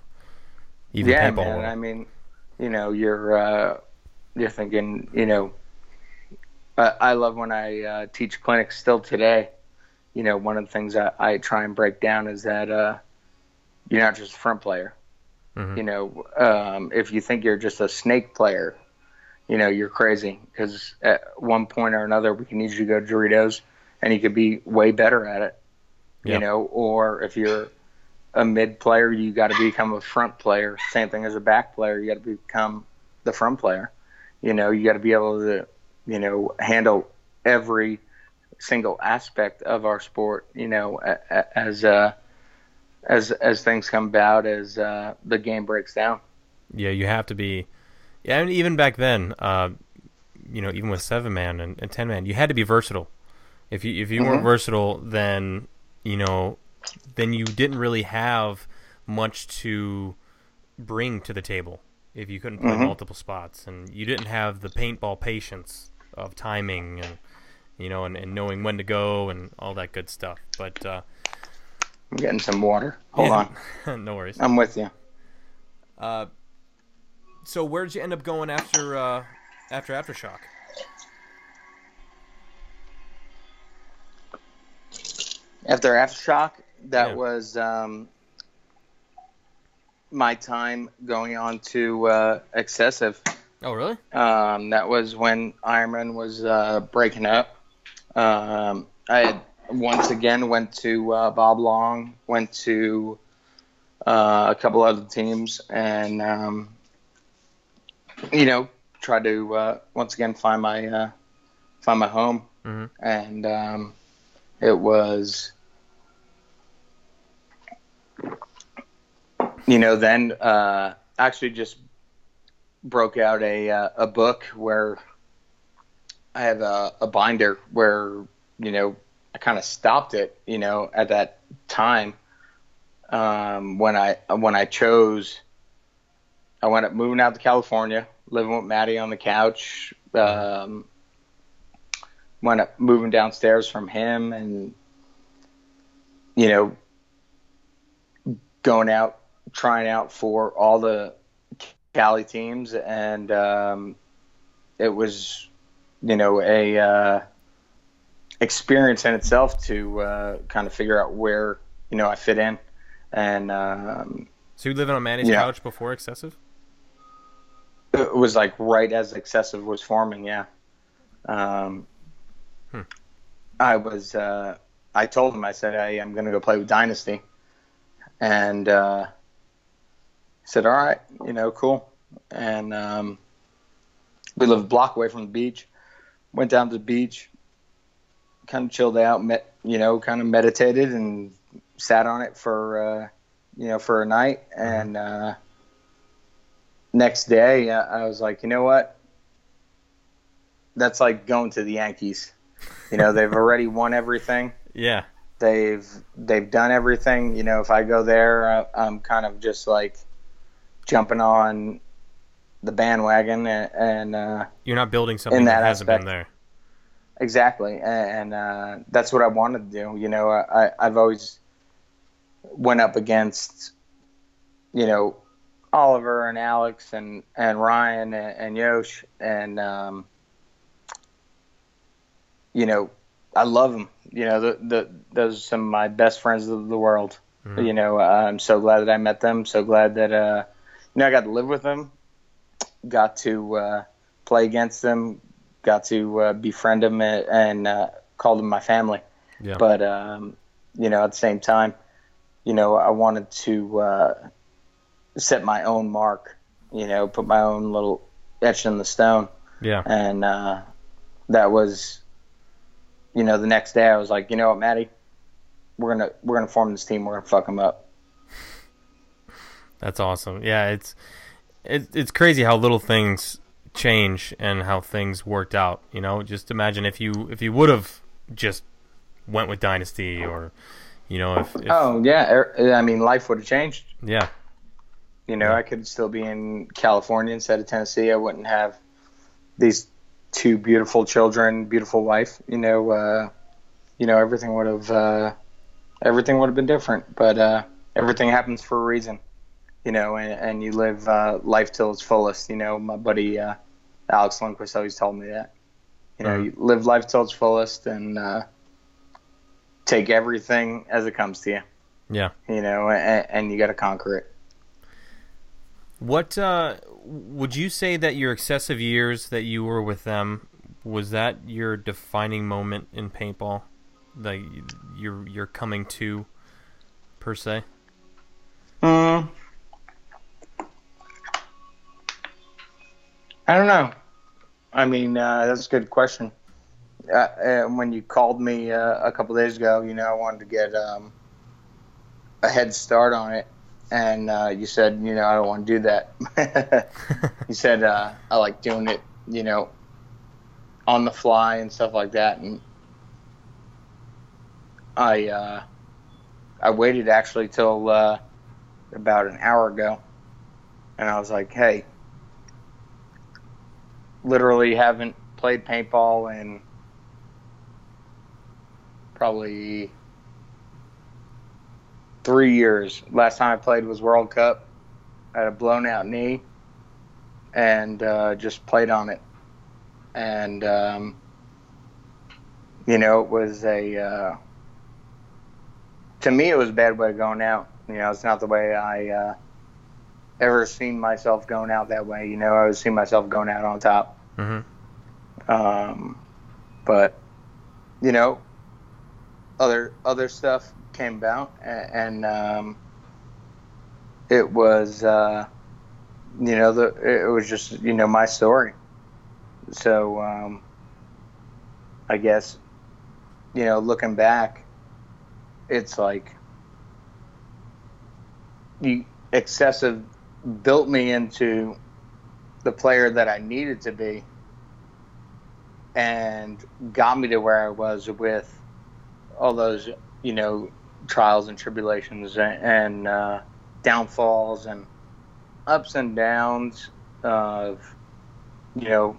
Even yeah, man. I mean, you know, you're uh, you're thinking, you know, I, I love when I uh, teach clinics still today. You know, one of the things I, I try and break down is that uh, you're not just a front player. You know, um, if you think you're just a snake player, you know, you're crazy because at one point or another, we can need you to go to Doritos and you could be way better at it, Yeah. you know, or if you're a mid player, you got to become a front player. Same thing as a back player, you got to become the front player. You know, you got to be able to, you know, handle every single aspect of our sport, you know, a- a- as, as, things come about, as, uh, the game breaks down. Yeah, you have to be. Yeah, and even back then, uh, you know, even with seven man and, and ten man, you had to be versatile. If you if you weren't Mhm. versatile, then you know, then you didn't really have much to bring to the table. If you couldn't play Mhm. multiple spots, and you didn't have the paintball patience of timing and you know, and, and knowing when to go and all that good stuff. But uh, I'm getting some water. Hold yeah, on. no worries. I'm with you. Uh, so where'd you end up going after uh, after aftershock? After Aftershock, that Yeah. was um, my time going on to uh, Excessive. Oh, really? Um, that was when Ironman was uh, breaking up. Um, I had once again went to uh, Bob Long, went to uh, a couple other teams, and um, you know tried to uh, once again find my uh, find my home. Mhm. And um, it was, you know, then uh, actually just broke out a uh, a book where I have a, a binder where you know I kind of stopped it you know at that time um, when I when I chose I wound up moving out to California living with Maddie on the couch um, wound up moving downstairs from him and you know going out trying out for all the Cali teams, and um, it was, you know, a uh, experience in itself to uh, kind of figure out where you know I fit in, and um, So you living on Manny's Yeah. couch before excessive? it was like right as excessive was forming. Yeah, um, Hmm. I was. Uh, I told him I said hey, I'm going to go play with Dynasty, and uh, he said, "All right, you know, cool." And um, we live a block away from the beach. Went down to the beach, kind of chilled out, met, you know, kind of meditated and sat on it for, uh, you know, for a night. And uh, next day, uh, I was like, you know what? That's like going to the Yankees. You know, they've already won everything Yeah. they've they've done everything. You know, if I go there, I'm kind of just like jumping on the bandwagon, and, and uh, You're not building something that, that hasn't aspect. been there. Exactly, and uh, that's what I wanted to do. You know, I I've always went up against, you know, Oliver and Alex and and Ryan and, and Yosh, and um, you know, I love them. You know, the, the those are some of my best friends of the world. Mhm. You know, I'm so glad that I met them. So glad that uh, you know I got to live with them, got to uh, play against them, got to uh, befriend them, and, uh, call them my family. Yeah. But um, you know, at the same time, you know, I wanted to uh, set my own mark. You know, put my own little etch in the stone Yeah. and uh, that was, you know, the next day I was like, you know what, Maddie, we're gonna we're gonna form this team. We're gonna fuck them up. That's awesome. Yeah, it's it, it's crazy how little things change and how things worked out. You know, just imagine if you if you would have just went with Dynasty or you know if, if Oh yeah, er- I mean, life would have changed. yeah You know, Yeah. I could still be in California instead of Tennessee. I wouldn't have these two beautiful children, beautiful wife. You know, uh, you know, everything would have uh, everything would have been different. But uh, everything happens for a reason. You know, and, and you live uh, life till its fullest. You know, my buddy uh, Alex Lundquist always told me that. You know, Mhm. you live life till its fullest and uh, take everything as it comes to you. yeah You know, and, and you got to conquer it. What uh, would you say that your excessive years that you were with them was that your defining moment in paintball? Like you're you're coming to per se. Mm, I don't know. I mean, uh, that's a good question. Uh, uh, when you called me uh, a couple days ago, you know, I wanted to get um, a head start on it, and uh, you said, you know, I don't want to do that. you said uh, I like doing it, you know, on the fly and stuff like that, and I uh, I waited actually till uh, about an hour ago, and I was like, hey, literally haven't played paintball in probably three years. Last time I played was World Cup. I had a blown out knee and uh, just played on it. And, um, you know, it was a, uh, to me, it was a bad way of going out. You know, it's not the way I uh, ever seen myself going out that way. You know, I always see myself going out on top. Mm-hmm. Um, but you know, other other stuff came about, and, and um, it was uh, you know the it was just you know my story. So um, I guess you know looking back, it's like you excessive built me into the player that I needed to be and got me to where I was with all those, you know, trials and tribulations and, and uh, downfalls and ups and downs of, you know,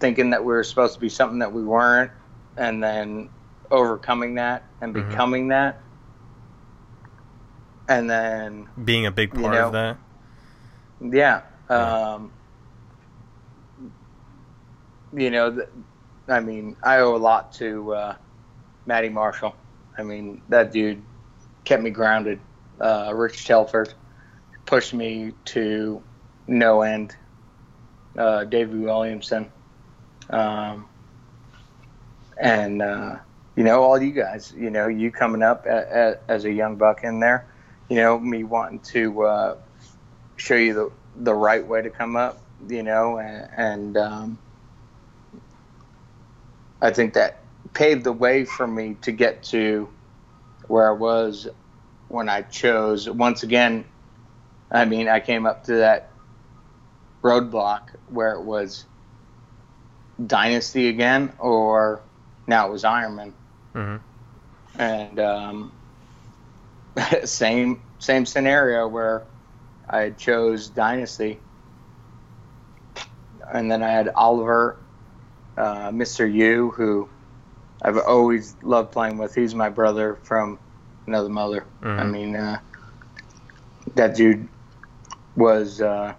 thinking that we were supposed to be something that we weren't, and then overcoming that and Mhm. becoming that. And then Being a big You part know, of that. Yeah. Um, you know, I mean, I owe a lot to uh, Matty Marshall. I mean, that dude kept me grounded. Uh, Rich Telford pushed me to no end. Uh, Davey Williamson. Um, and, uh, you know, all you guys, you know, you coming up as a young buck in there, you know, me wanting to uh, show you the the right way to come up, you know, and, and um, I think that paved the way for me to get to where I was when I chose. Once again, I mean, I came up to that roadblock where it was Dynasty again, or now it was Ironman, Mm-hmm. and um, same same scenario where I chose Dynasty, and then I had Oliver, uh, Mr. U, who I've always loved playing with. He's my brother from another mother. I Mhm. mean, uh, that dude was uh,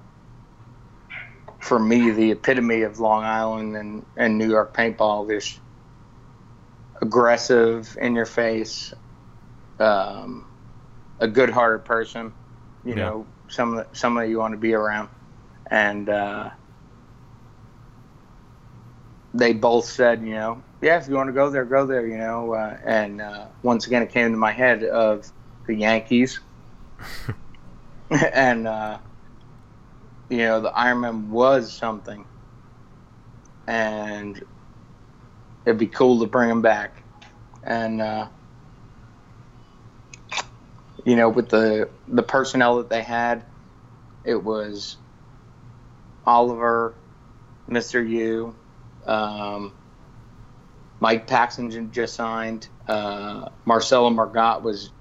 for me the epitome of Long Island and, and New York paintball. This aggressive, in your face, um, a good-hearted person. You Yeah. know, some somebody you want to be around, and uh, they both said, you know, yeah, if you want to go there, go there. You know, uh, and uh, once again, it came to my head of the Yankees, and uh, you know, the Ironman was something, and it'd be cool to bring them back, and uh, you know, with the the personnel that they had, it was Oliver, Mister U, um, Mike Paxton just signed, uh, Marcelo Margot was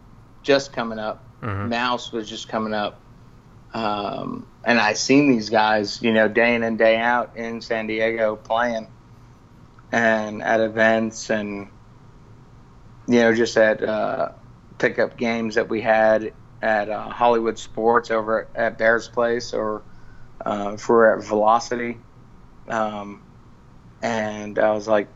just coming up, Mm-hmm. Mouse was just coming up. Um, and I seen these guys, you know, day in and day out in San Diego playing and at events and, you know, just at uh, pickup games that we had at uh, Hollywood Sports over at Bears Place or uh, if we're at Velocity. Um, and I was like,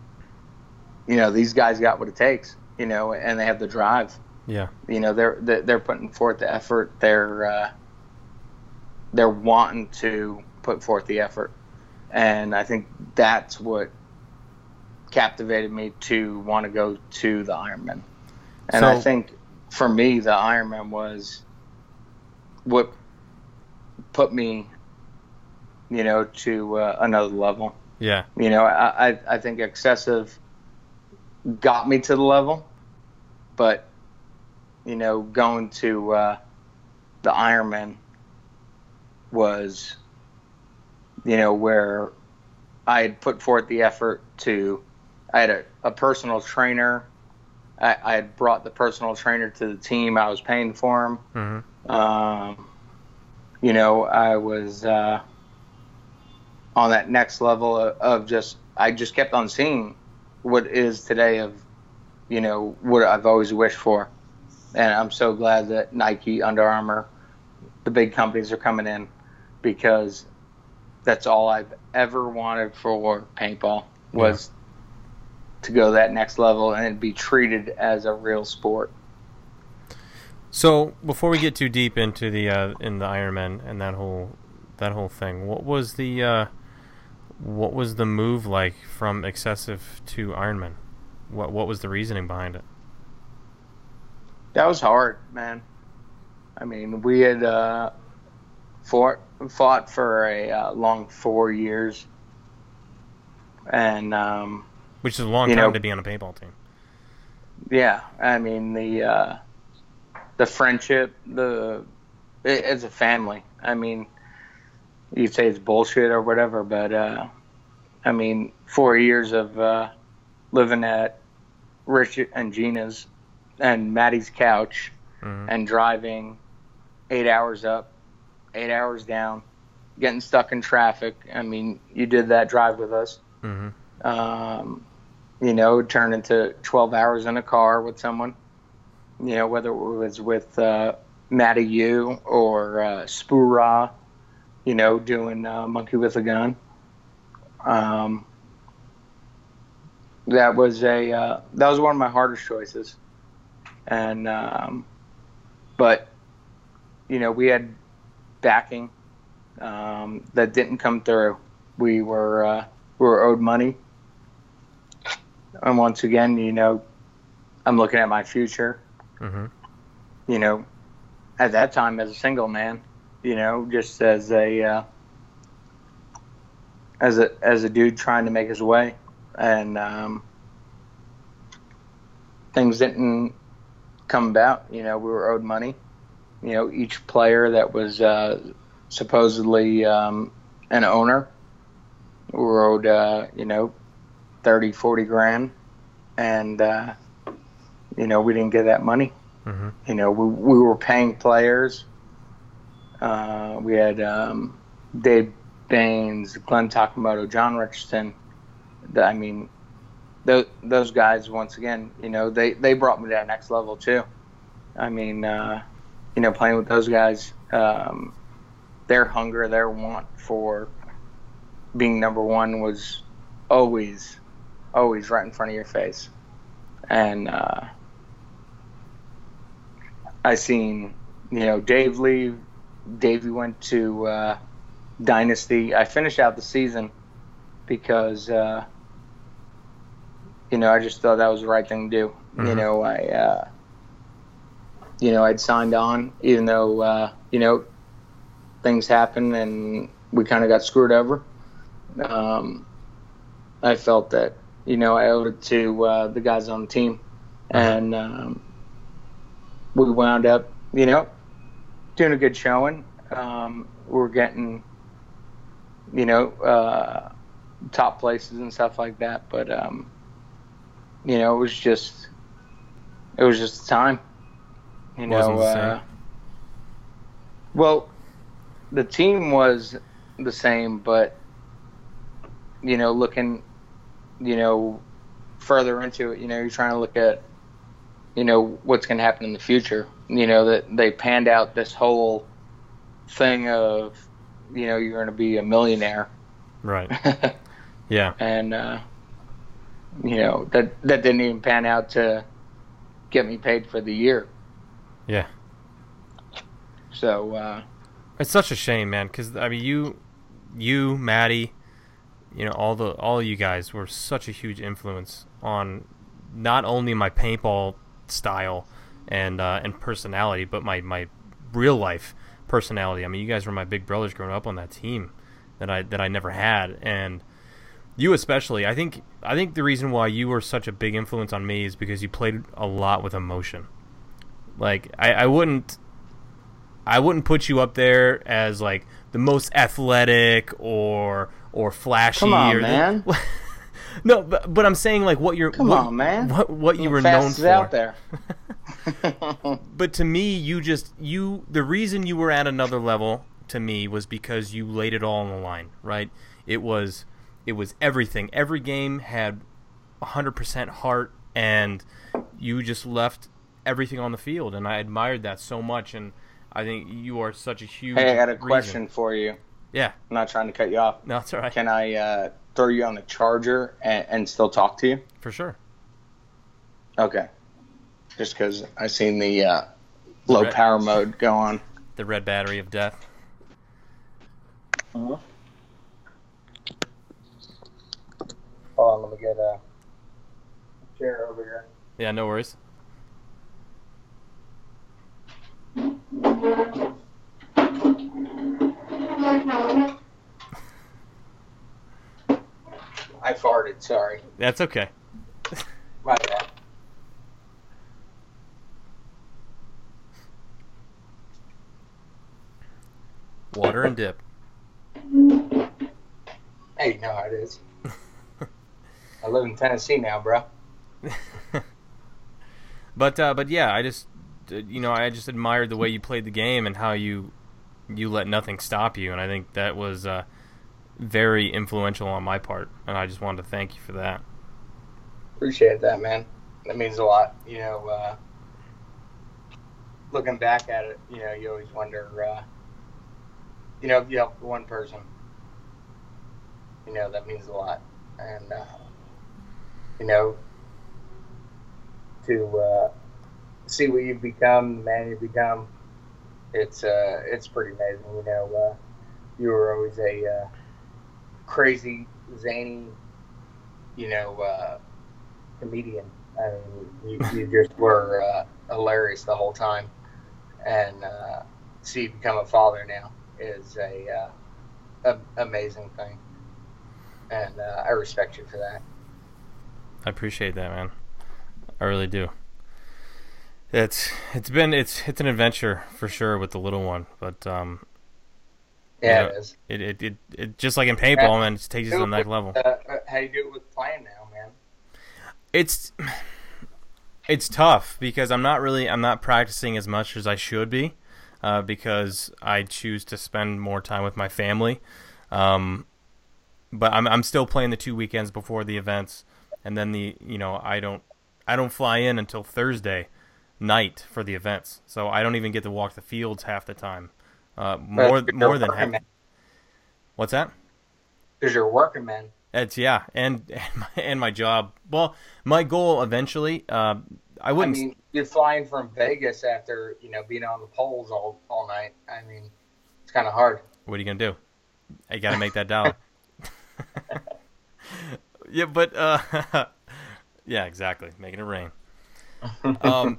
you know, these guys got what it takes, you know, and they have the drive Yeah. you know they're they're they're putting forth the effort they're uh, they're wanting to put forth the effort, and I think that's what captivated me to want to go to the Ironman. And I think for me, the Ironman was what put me, you know, to uh, another level. Yeah. You know, I, I I think excessive got me to the level, but you know, going to uh, the Ironman was, you know, where I had put forth the effort to. I had a, a personal trainer. I, I had brought the personal trainer to the team. I was paying for him. hmm Um, you know, I was uh, on that next level of, of just, I just kept on seeing what is today of, you know, what I've always wished for. And I'm so glad that Nike, Under Armour, the big companies are coming in because that's all I've ever wanted for paintball was to go that next level and be treated as a real sport. So before we get too deep into the uh, in the Ironman and that whole that whole thing, what was the uh, what was the move like from excessive to Ironman? What what was the reasoning behind it? That was hard, man. I mean, we had uh, fought fought for a uh, long four years, and um, Which is a long time know- to be on a paintball team. yeah, I mean the uh, the friendship, the it, it's a family. I mean, you say it's bullshit or whatever, but uh, I mean, four years of uh, living at Rich and Gina's and Maddie's couch hmm and driving eight hours up, eight hours down, getting stuck in traffic. I mean, you did that drive with us. hmm Um, you know, turn into 12 hours in a car with someone. You know, whether it was with uh, Matty U or uh, Spoora, you know, doing uh, Monkey with a Gun. Um, that was a uh, that was one of my hardest choices, and um, but you know we had backing um, that didn't come through. We were uh, we were owed money, and once again, you know, I'm looking at my future. hmm You know, at that time as a single man, you know, just as a uh, as a as a dude trying to make his way, and um, things didn't come about. You know, we were owed money. You know, each player that was uh, supposedly um, an owner we were owed, uh, you know, 30, 40 grand, and uh, you know, we didn't get that money. hmm You know, we, we were paying players. Uh, we had um, Dave Baines, Glenn Takamoto, John Richardson. The- I mean, those, those guys, once again, you know, they, they brought me to that next level too. I mean, uh, you know, playing with those guys, um, their hunger, their want for being number one was always, always right in front of your face. And, uh, I seen, you know, Dave leave. Davey went to uh, Dynasty. I finished out the season because, uh, you know, I just thought that was the right thing to do. You Mhm. know, I, uh, you know, I'd signed on, even though, uh, you know, things happened and we kind of got screwed over. Um, I felt that, you know, I owed it to uh, the guys on the team. And, um, we wound up, you know, doing a good showing. Um, we're getting, you know, uh, top places and stuff like that. But, um, you know, it was just, it was just time. You know, Wasn't the same. uh, well, the team was the same, but, you know, looking, you know, further into it, you know, you're trying to look at, you know what's going to happen in the future. You know that they panned out this whole thing of, you know, you're going to be a millionaire, Right. Yeah. and uh, you know that that didn't even pan out to get me paid for the year. Yeah. So uh, It's such a shame, man. Because I mean, you, you, Maddie, you know, all the all of you guys were such a huge influence on not only my paintball style and uh, and personality, but my my real life personality. I mean, you guys were my big brothers growing up on that team that I that I never had, and you especially. I think I think the reason why you were such a big influence on me is because you played a lot with emotion. Like I, I wouldn't I wouldn't put you up there as like the most athletic or or flashy. Come on, or the- man. no, but, but I'm saying like what you're. Come what, on, man. What what you were known for. out there. But to me, you just you the reason you were at another level to me was because you laid it all on the line, right? It was it was everything. Every game had 100% heart and you just left everything on the field and I admired that so much and I think you are such a huge hey, I got a reason. question for you. Yeah. I'm not trying to cut you off. No, it's all right. Can I uh, throw you on the charger and, and still talk to you? For sure. Okay. Just because I seen the uh, low Right. power mode go on. The red battery of death. Uh-huh. Hold on, let me get a chair over here. Yeah, no worries. I farted. Sorry. That's okay. My bad. Water and dip. Hey, you know how it is. I live in Tennessee now, bro. But uh, but yeah, I just uh, you know I just admired the way you played the game and how you you let nothing stop you, and I think that was uh, very influential on my part, and I just wanted to thank you for that. Appreciate that, man. That means a lot. You know, uh, looking back at it, you know, you always wonder, uh, you know, if you help one person, you know, that means a lot. And, uh, you know, to uh, see what you've become, the man you've become, it's uh, it's pretty amazing. You know, uh, you were always a uh, crazy, zany, you know, uh, comedian. I mean, you, you just were uh, hilarious the whole time, and uh, see you become a father now is a, a amazing thing, and I respect you for that. I appreciate that, man. I really do. It's it's been it's it's an adventure for sure with the little one, but um, Yeah, Yeah. it is. it it, it, it just like in paintball, man, it takes you to the next level. Uh, uh, how you do it with playing now, man? it's it's tough because I'm not really I'm not practicing as much as I should be uh, because I choose to spend more time with my family. Um, but I'm I'm still playing the two weekends before the events, and then the you know I don't I don't fly in until Thursday night for the events, so I don't even get to walk the fields half the time. Uh, more more than half. man. What's that? Because you're working, man. It's yeah, and and my, and my job. Well, my goal eventually. Uh, I I wouldn't. mean, you're flying from Vegas after you know being on the poles all all night. I mean, it's kind of hard. what are you gonna do? I gotta make that dollar. yeah, but uh, yeah, exactly, making it rain. Um,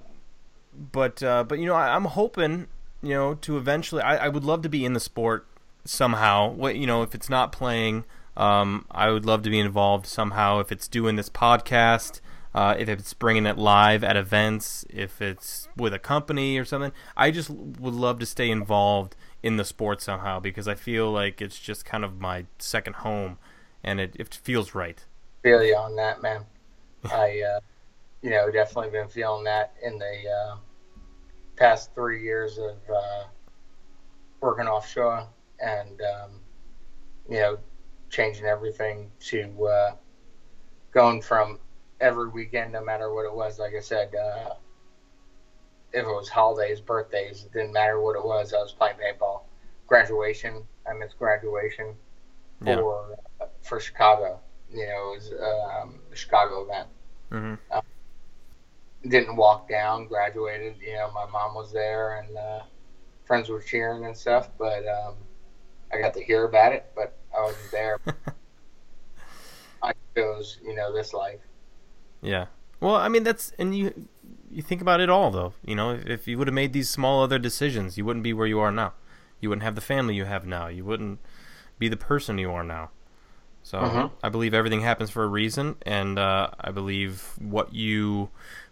but uh, but you know, I, I'm hoping you know to eventually. I, I would love to be in the sport somehow. What you know, if it's not playing, um, I would love to be involved somehow. If it's doing this podcast, uh, if it's bringing it live at events, if it's with a company or something, I just would love to stay involved in the sport somehow because I feel like it's just kind of my second home, and it, it feels right. you on that, man. I, uh, you know, definitely been feeling that in the uh, past three years of uh, working offshore and, um, you know, changing everything to uh, going from every weekend, no matter what it was. Like I said, uh, if it was holidays, birthdays, it didn't matter what it was. I was playing paintball. Graduation, I missed graduation Yeah. for for Chicago. You know, it was um, a Chicago event. hmm Didn't walk down, graduated. You know, my mom was there, and uh, friends were cheering and stuff, but um, I got to hear about it, but I wasn't there. I chose, you know, this life. Yeah. Well, I mean that's and you you think about it all though. You know, if you would have made these small other decisions, you wouldn't be where you are now. You wouldn't have the family you have now. You wouldn't be the person you are now. So Mhm. I believe everything happens for a reason, and uh, I believe what you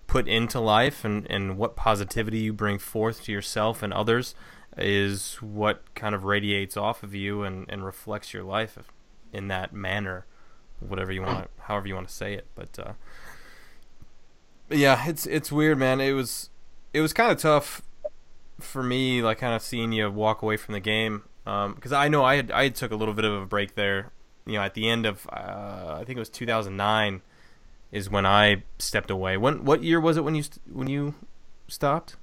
put into life and, and what positivity you bring forth to yourself and others is what kind of radiates off of you and, and reflects your life in that manner, whatever you want, however you want to say it. But uh, yeah, it's it's weird, man. It was it was kind of tough for me, like kind of seeing you walk away from the game, because I know I had I had took a little bit of a break there. You know, at the end of uh, I think it was 2009 is when I stepped away. When what year was it when you st- when you stopped?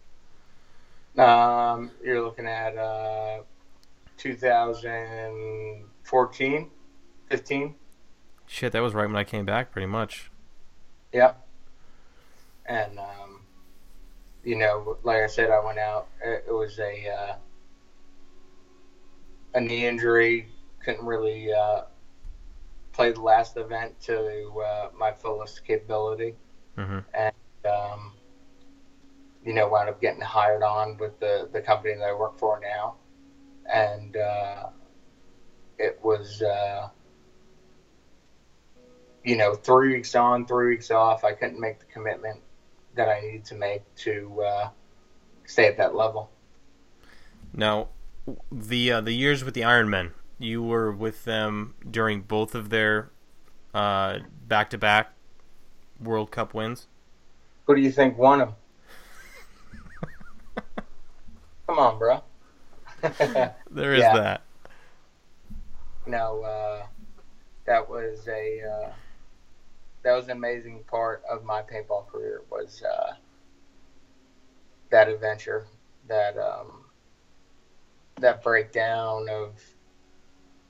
Um, you're looking at uh, 2014, 15. Shit, that was right when I came back, pretty much. Yep. And um, you know, like I said, I went out. It, it was a uh, a knee injury. Couldn't really uh, play the last event to uh, my fullest capability. hmm and um, you know, wound up getting hired on with the, the company that I work for now. And uh, it was, uh, you know, three weeks on, three weeks off. I couldn't make the commitment that I needed to make to uh, stay at that level. Now, the uh, the years with the Ironmen, you were with them during both of their back to back World Cup wins. Who do you think won them? Come on, bro. There is Yeah. that. no, uh, that was a uh, that was an amazing part of my paintball career was uh, that adventure, that um, that breakdown of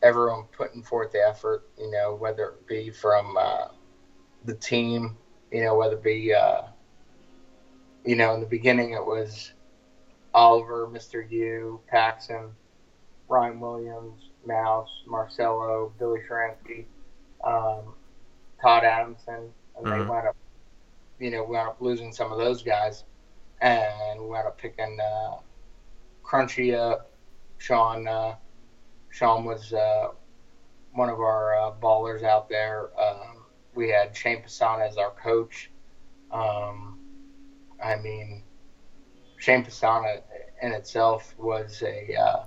everyone putting forth the effort. You know, whether it be from uh, the team, you know, whether it be uh, you know in the beginning it was Oliver, Mr. U, Paxson. Ryan Williams, Mouse, Marcelo, Billy Sharansky, um, Todd Adamson, and they Mhm. wound up, you know, wound up losing some of those guys, and we wound up picking uh, Crunchy up. Sean, uh, Sean was uh, one of our uh, ballers out there. Um, we had Shane Pestana as our coach. Um, I mean, Shane Pestana in itself was a uh,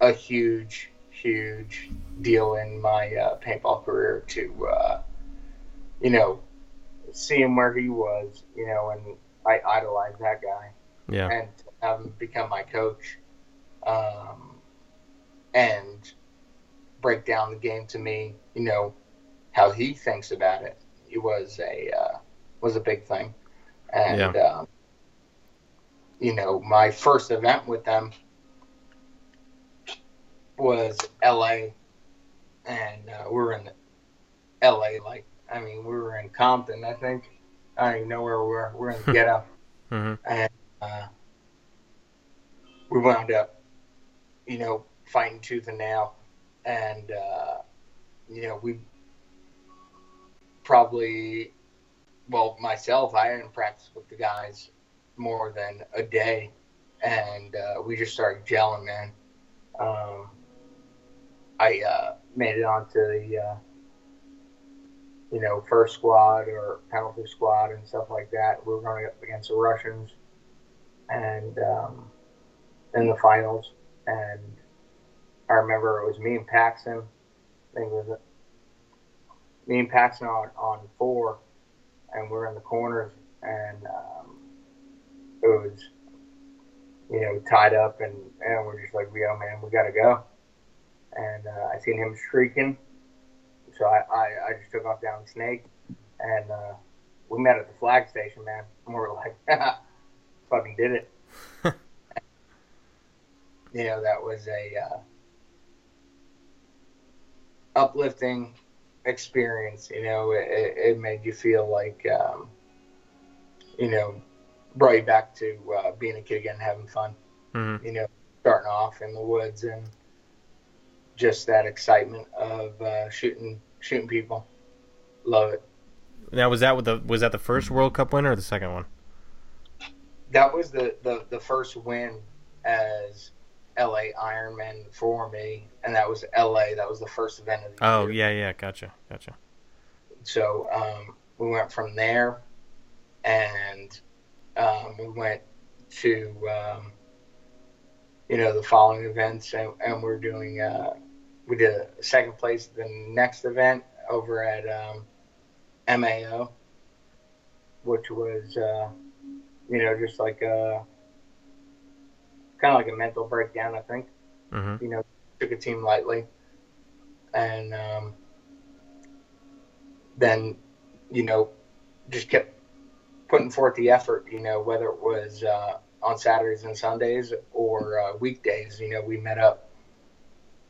a huge, huge deal in my uh, paintball career to, uh, you know, see him where he was, you know, and I idolized that guy Yeah. and have him become my coach um, and break down the game to me, you know, how he thinks about it. It was a uh, was a big thing, and um, you know, my first event with them was L.A. and uh, we were in L.A. Like I mean, we were in Compton, I think. I don't even know where we were. We're in the ghetto hmm and uh, we wound up, you know, fighting tooth and nail, and uh, you know, we probably, well, myself, I didn't practice with the guys more than a day, and uh, we just started gelling, man. Um, I uh, made it onto the, uh, you know, first squad or penalty squad and stuff like that. We were going up against the Russians and um, in the finals. And I remember it was me and Paxson. I think it was me and Paxson on, on four, and we're in the corners, and um, it was, you know, tied up, and, and we're just like, yo, man, we got to go. And uh, I seen him streaking, so I, I, I just took off down Snake, and uh, we met at the flag station, man. And we were like, fucking did it. you know, that was a uh, uplifting experience. You know, it, it made you feel like, um, you know, brought you back to uh, being a kid again having fun. Mhm. You know, starting off in the woods and just that excitement of uh, shooting shooting people. Love it. Now was that with the was that the first World Cup winner or the second one? That was the, the, the first win as LA Ironman for me, and that was LA. That was the first event of the year. Oh year. yeah, yeah, gotcha, gotcha. So um, we went from there, and um, we went to um, you know the following events, and, and we're doing. Uh, we did a second place the next event over at um, MAO, which was uh, you know just like a kind of like a mental breakdown, I think hmm you know, took a team lightly. And um, then, you know, just kept putting forth the effort, you know, whether it was uh, on Saturdays and Sundays or uh, weekdays. You know, we met up,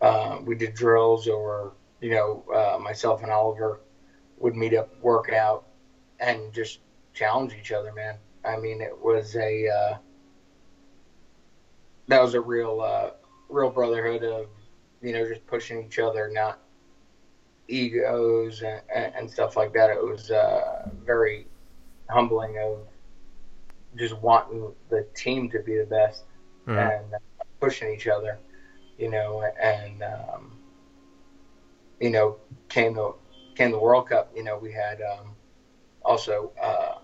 uh, we did drills, or, you know, uh, myself and Oliver would meet up, work out, and just challenge each other, man. I mean, it was a, uh, that was a real, uh, real brotherhood of you know just pushing each other not egos and, and, stuff like that it was uh, very humbling of just wanting the team to be the best Mhm. and pushing each other you know and um, you know came the came the world cup you know we had um, also uh,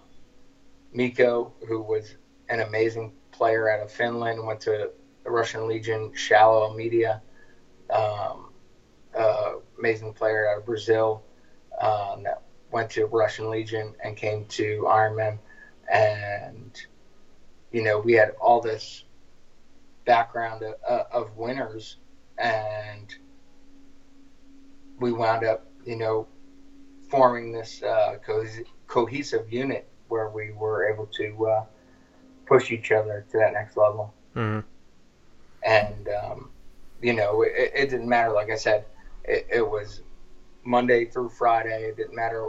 miko who was an amazing player out of finland went to the russian legion shallow media um, uh, amazing player out of brazil um, that went to russian legion and came to ironman and you know we had all this background of, of winners and we wound up you know forming this uh, co- cohesive unit where we were able to uh, push each other to that next level. Hmm and um, you know it, it didn't matter. Like i said it, it was monday through friday. It didn't matter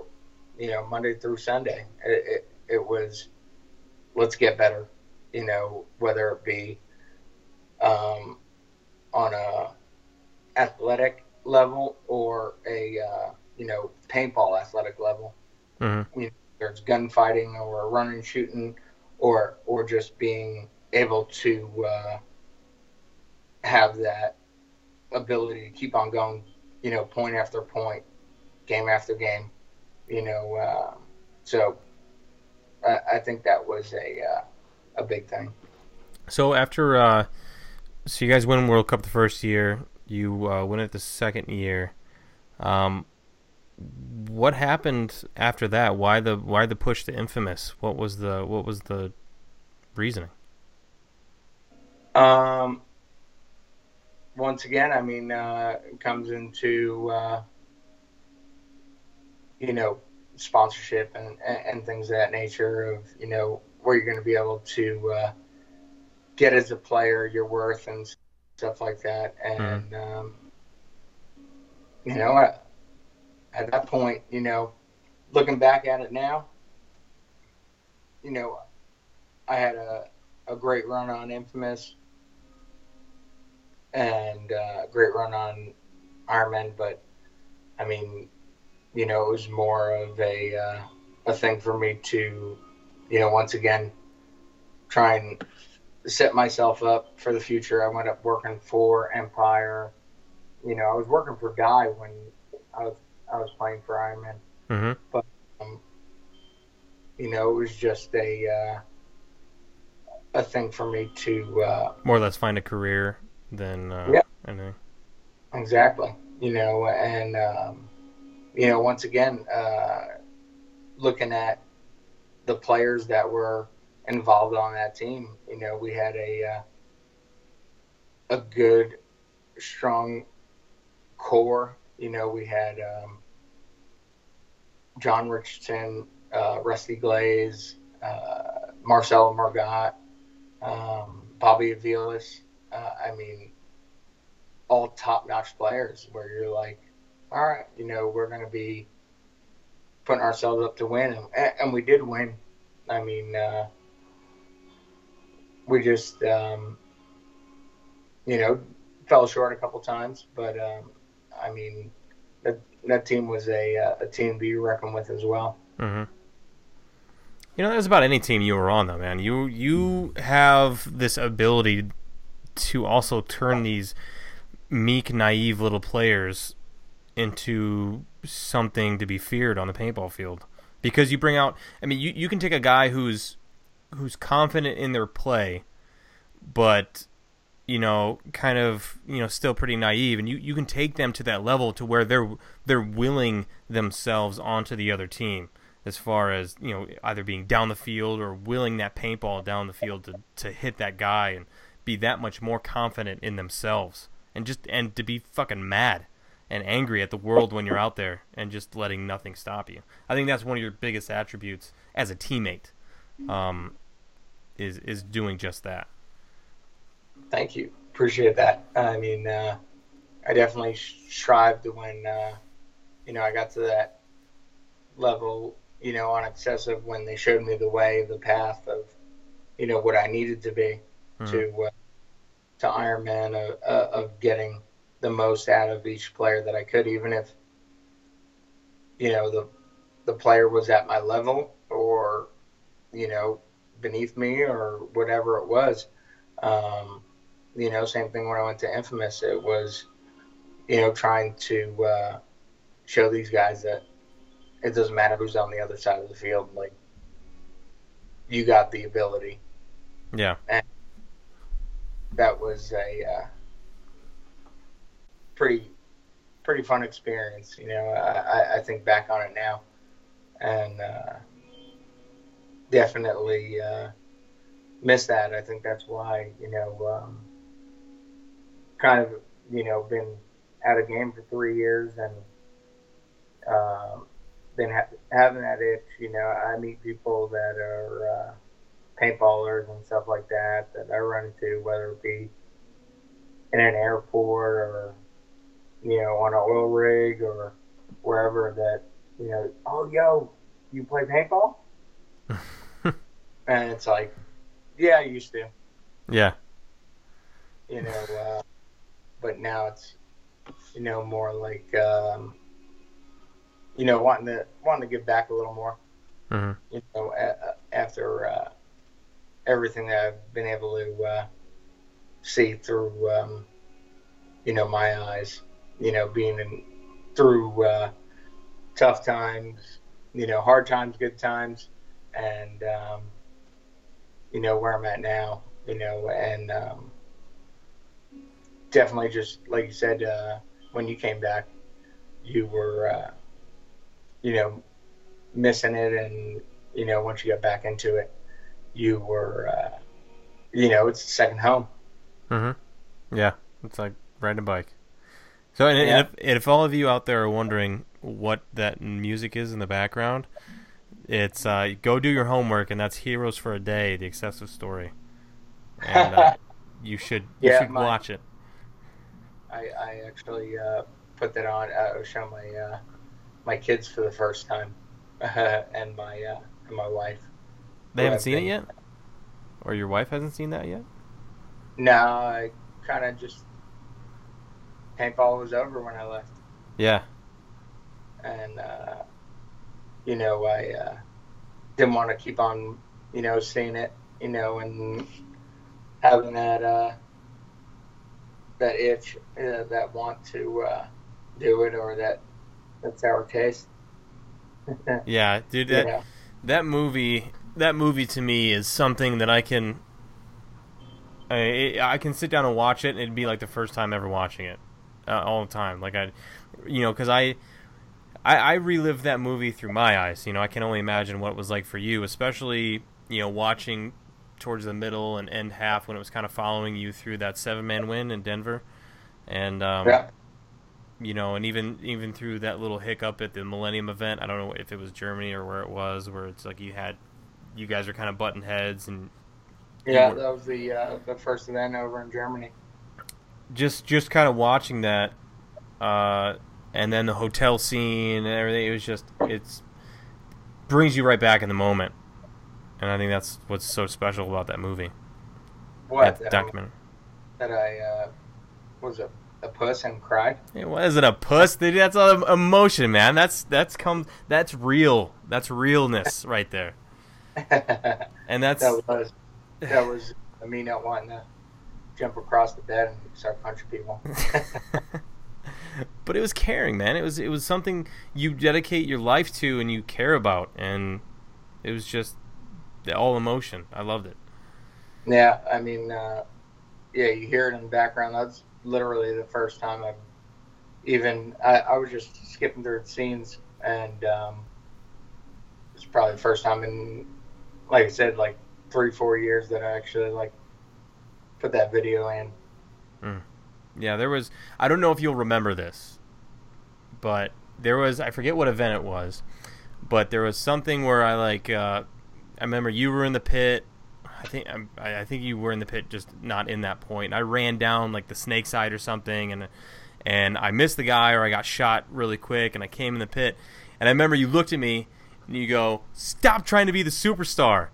you know monday through sunday. It, it, it was let's get better you know whether it be um, on a athletic level or a uh, you know paintball athletic level. Hmm there's gunfighting or running shooting or or just being able to uh, have that ability to keep on going you know point after point game after game you know uh, so I, I think that was a uh, a big thing So after, uh, so you guys win World Cup the first year, you uh, win it the second year. Um, what happened after that? Why the why the push to Infamous? What was the what was the reasoning? Um, once again, I mean, uh, it comes into uh, you know sponsorship and, and and things of that nature of you know where you're going to be able to uh, get as a player your worth and stuff like that, and um, you know at, at that point, you know, looking back at it now, you know, I had a a great run on Infamous and uh, great run on Ironman, but I mean, you know, it was more of a uh, a thing for me to, you know, once again, try and set myself up for the future. I went up working for Empire. You know, I was working for Guy when I was I was playing for Ironman. Mm-hmm. Um, you know, it was just a uh, a thing for me to uh, More or less find a career than uh, Yeah. anything. Exactly. You know, and um, you know, once again, uh, looking at the players that were involved on that team, you know, we had a uh, a good, strong core. You know, we had um, John Richardson, uh, Rusty Glaze, uh, Marcelo Margot, um, Bobby Avilas. Uh, I mean, all top notch players where you're like, all right, you know, we're going to be putting ourselves up to win. And, and we did win. I mean, uh, we just, um, you know, fell short a couple times, but um, I mean, that that team was a uh, a team to be reckoned with as well. Mm-hmm. You know, that's about any team you were on, though, man. You you have this ability to also turn these meek, naive little players into something to be feared on the paintball field because you bring out. I mean, you, you can take a guy who's who's confident in their play, but you know, kind of you know, still pretty naive, and you, you can take them to that level to where they're they're willing themselves onto the other team as far as you know, either being down the field or willing that paintball down the field to to hit that guy and be that much more confident in themselves and just and to be fucking mad and angry at the world when you're out there and just letting nothing stop you. I think that's one of your biggest attributes as a teammate. Um, is is doing just that. Thank you, appreciate that. I mean, uh, I definitely strived when uh, you know I got to that level, you know, on XSV when they showed me the way, the path of, you know, what I needed to be Mhm. to uh, to Ironman of, uh, of getting the most out of each player that I could, even if you know the the player was at my level or you know beneath me or whatever it was. Um, you know, same thing when I went to Infamous. It was you know trying to uh, show these guys that it doesn't matter who's on the other side of the field. Like you got the ability. Yeah. That was a uh, pretty pretty fun experience. You know, I, I think back on it now, and uh, definitely uh, miss that. I think that's why you know, um, kind of you know, been out of game for three years and um, been ha- having that itch. You know, I meet people that are uh, paintballers and stuff like that that I run into, whether it be in an airport or you know on an oil rig or wherever. That you know, oh yo, you play paintball? and it's like, yeah, I used to. Yeah. You know, uh, but now it's you know more like um, you know wanting to wanting to give back a little more. hmm you know, a- after uh, everything that I've been able to uh, see through, um, you know, my eyes, you know, being in, through uh, tough times, you know, hard times, good times, and, um, you know, where I'm at now, you know, and um, definitely just, like you said, uh, when you came back, you were, uh, you know, missing it and you know once you got back into it you were uh, you know it's second home hmm Yeah. It's like riding a bike. So, and, Yeah. if, if all of you out there are wondering what that music is in the background, it's uh, go do your homework, and that's Heroes for a Day, the XSV story. And uh, you should you Yeah, should my- watch it. I, I actually uh, put that on uh, I was showing my uh, my kids for the first time and my uh, and my wife They haven't I've seen it yet, or your wife hasn't seen that yet. no I kind of just paintball was over when I left Yeah. and uh, you know I uh, didn't want to keep on you know seeing it you know and having that uh, that itch uh, that want to uh, do it or that that's our taste Yeah, dude. you That, know? that movie that movie to me is something that I can I, I can sit down and watch it and it'd be like the first time ever watching it uh, all the time like I you know cuz I, I I relive that movie through my eyes you know I can only imagine what it was like for you especially you know watching towards the middle and end half when it was kind of following you through that seven man win in Denver and um yeah you know, and even even through that little hiccup at the Millennium event, I don't know if it was Germany or where it was, where it's like you had, you guys are kind of butting heads, and Yeah, were- that was the uh, the first event over in Germany. just just kind of watching that, uh, and then the hotel scene and everything. It was just it's brings you right back in the moment, and I think that's what's so special about that movie, What? that documentary. that I uh, was a, a puss and cried. It wasn't a puss. That's all emotion, man. That's that's comes. That's real. That's realness right there. And that's was that was me not wanting to jump across the bed and start punching people. but it was caring, man. It was it was something you dedicate your life to and you care about, and it was just the all emotion. I loved it. yeah, I mean, uh, yeah, you hear it in the background. That's literally the first time I've even. I, I was just skipping through the scenes, and um, it's probably the first time in, like I said, like three, four years that I actually like put that video in. Yeah, there was. I don't know if you'll remember this, but there was. I forget what event it was, but there was something where I like. Uh, I remember you were in the pit. I think I'm- I, I think you were in the pit, just not in that point. I ran down like the snake side or something, and and I missed the guy, or I got shot really quick, and I came in the pit. And I remember you looked at me and you go, "Stop trying to be the superstar."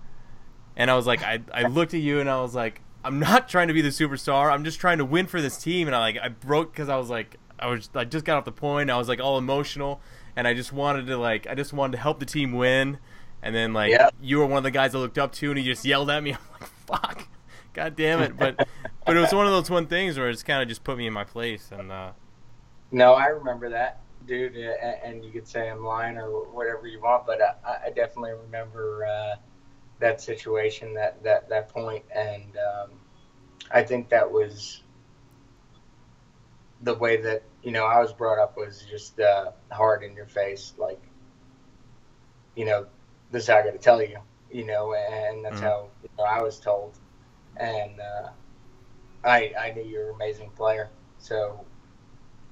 And I was like, I, I looked at you and I was like, I'm not trying to be the superstar. I'm just trying to win for this team. And I like I broke because I was like I was I just got off the point. I was like all emotional, and I just wanted to like I just wanted to help the team win. And then like Yeah. you were one of the guys I looked up to, and he just yelled at me. I'm like, fuck, god damn it. But but it was one of those one things where it's kind of just put me in my place. And uh, No, I remember that, dude. And you could say I'm lying or whatever you want, but I, I definitely remember uh, that situation, that that that point, and um, I think that was the way that you know I was brought up was just uh, hard in your face, like you know, this is how I got to tell you, you know, and that's Mhm. how you know, I was told, and uh, I I knew you were an amazing player, so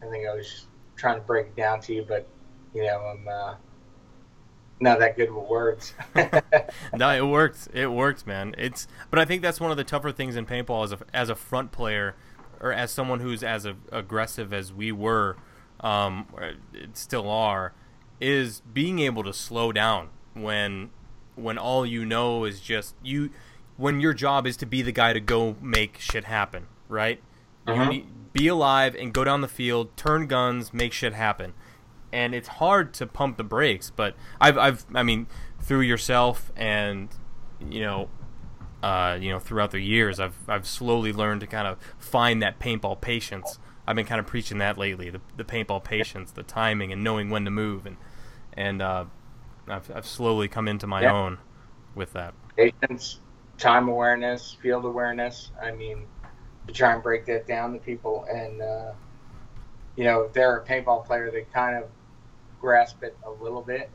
I think I was just trying to break it down to you, but you know, I'm uh, not that good with words. no, it worked. It worked, man. It's but I think that's one of the tougher things in paintball as a as a front player or as someone who's as a, aggressive as we were, um, still are, is being able to slow down when when all you know is just you when your job is to be the guy to go make shit happen, right? You Mhm. need, be alive and go down the field, turn guns, make shit happen. And it's hard to pump the brakes, but I've, I've, I mean, through yourself and, you know, uh, you know, throughout the years, I've, I've slowly learned to kind of find that paintball patience. I've been kind of preaching that lately, the, the paintball patience, the timing, and knowing when to move, and, and uh, I've, I've slowly come into my Yeah. own with that. Patience, time awareness, field awareness. I mean, to try and break that down to people, and uh, you know, if they're a paintball player, they kind of grasp it a little bit,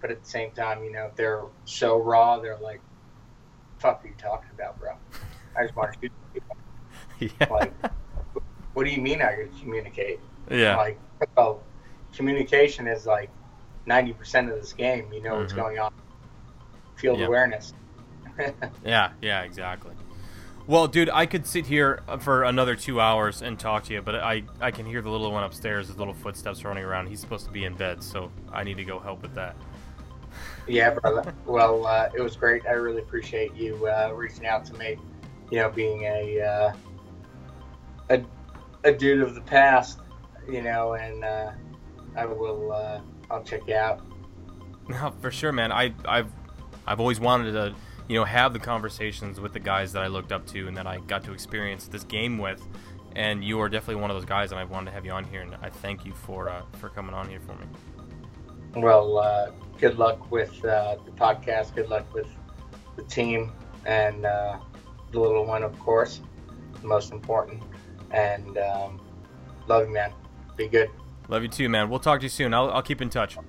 but at the same time, you know, if they're so raw, they're like, "Fuck, are you talking about, bro? I just want to shoot people." yeah. Like, what do you mean I could communicate? yeah. Like, well, communication is like ninety percent of this game. You know what's Mhm. going on. Field Yeah. awareness. Yeah, yeah, exactly. Well, dude, I could sit here for another two hours and talk to you, but I, I can hear the little one upstairs, his little footsteps running around. He's supposed to be in bed, so I need to go help with that. Yeah, brother. Well, uh, it was great. I really appreciate you uh, reaching out to me. You know, being a uh, a, a dude of the past. You know, and uh, I will. I'll check you out. No, for sure, man. I, I've, I've always wanted to, you know, have the conversations with the guys that I looked up to and that I got to experience this game with, and you are definitely one of those guys, and I wanted to have you on here, and I thank you for, uh, for coming on here for me. Well, uh, good luck with uh, the podcast. Good luck with the team and uh, the little one, of course, most important. And um, love you, man. Be good. Love you too, man. We'll talk to you soon. I'll, I'll keep in touch. All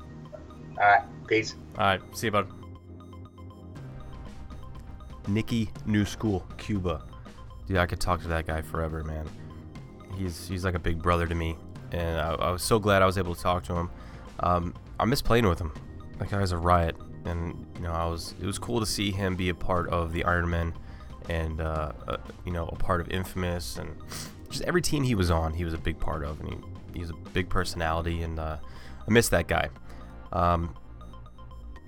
right. Peace. All right, see you, bud. Nicky New School, Cuba. Dude, I could talk to that guy forever, man. He's he's like a big brother to me, and I, I was so glad I was able to talk to him. Um, I miss playing with him. That guy's a riot, and you know I was it was cool to see him be a part of the Iron Man, and uh, uh, you know a part of Infamous, and just every team he was on, he was a big part of, and he, he's a big personality, and uh, I miss that guy. Um,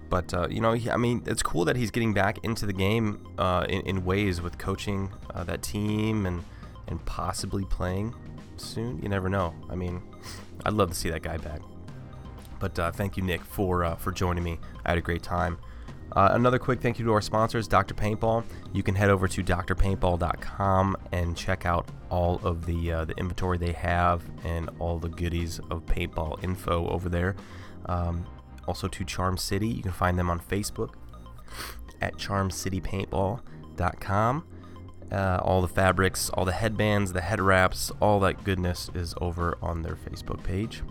but uh, you know, he, I mean, it's cool that he's getting back into the game uh, in, in ways with coaching uh, that team and and possibly playing soon. You never know. I mean, I'd love to see that guy back. But uh, thank you, Nick, for uh, for joining me. I had a great time. Uh, another quick thank you to our sponsors, Dr. Paintball. You can head over to drpaintball.com and check out all of the uh, the inventory they have and all the goodies of paintball info over there. Um, also to Charm City, you can find them on Facebook at charmcitypaintball.com. Uh, all the fabrics, all the headbands, the head wraps, all that goodness is over on their Facebook page.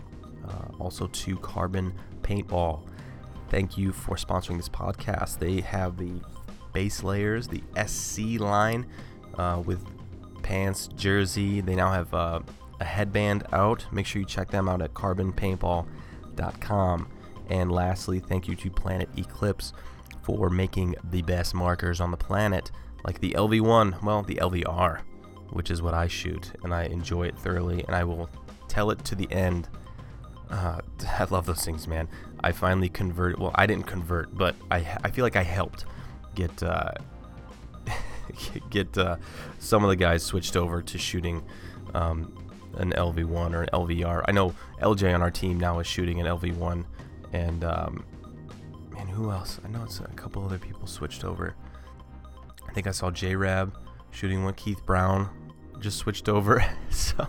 Uh, also to Carbon Paintball. Thank you for sponsoring this podcast. They have the base layers, the SC line uh, with pants, jersey. They now have uh, a headband out. Make sure you check them out at carbonpaintball.com. And lastly, thank you to Planet Eclipse for making the best markers on the planet, like the LV1, well, the LVR, which is what I shoot, and I enjoy it thoroughly, and I will tell it to the end. Uh, I love those things, man. I finally converted. Well, I didn't convert, but I I feel like I helped get uh, get uh, some of the guys switched over to shooting um, an LV1 or an LVR. I know LJ on our team now is shooting an LV1, and um, man, who else? I know it's a couple other people switched over. I think I saw J Rab shooting one. Keith Brown just switched over. so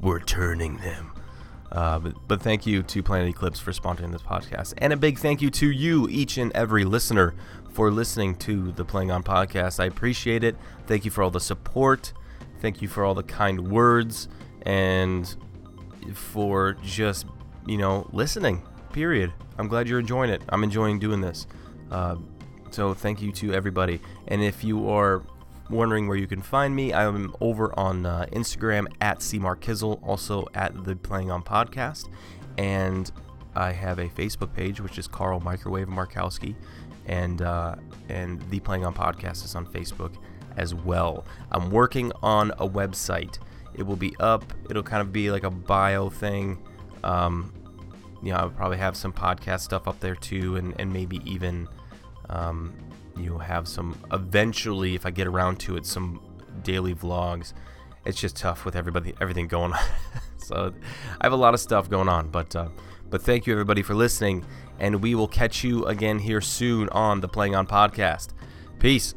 we're turning them. Uh, but, but thank you to Planet Eclipse for sponsoring this podcast. And a big thank you to you, each and every listener, for listening to the Playing On podcast. I appreciate it. Thank you for all the support. Thank you for all the kind words and for just, you know, listening, period. I'm glad you're enjoying it. I'm enjoying doing this. Uh, so thank you to everybody. And if you are wondering where you can find me, I'm over on uh, Instagram at cmarkizzle, also at the Playing On Podcast, and I have a Facebook page which is Carl Microwave Markowski, and uh, and the Playing On Podcast is on Facebook as well. I'm working on a website. It will be up. It'll kind of be like a bio thing. Um, you know, I'll probably have some podcast stuff up there too, and and maybe even. Um, you have some eventually if i get around to it some daily vlogs. It's just tough with everybody everything going on. So i have a lot of stuff going on but uh, but thank you everybody for listening and we will catch you again here soon on the playing on podcast. Peace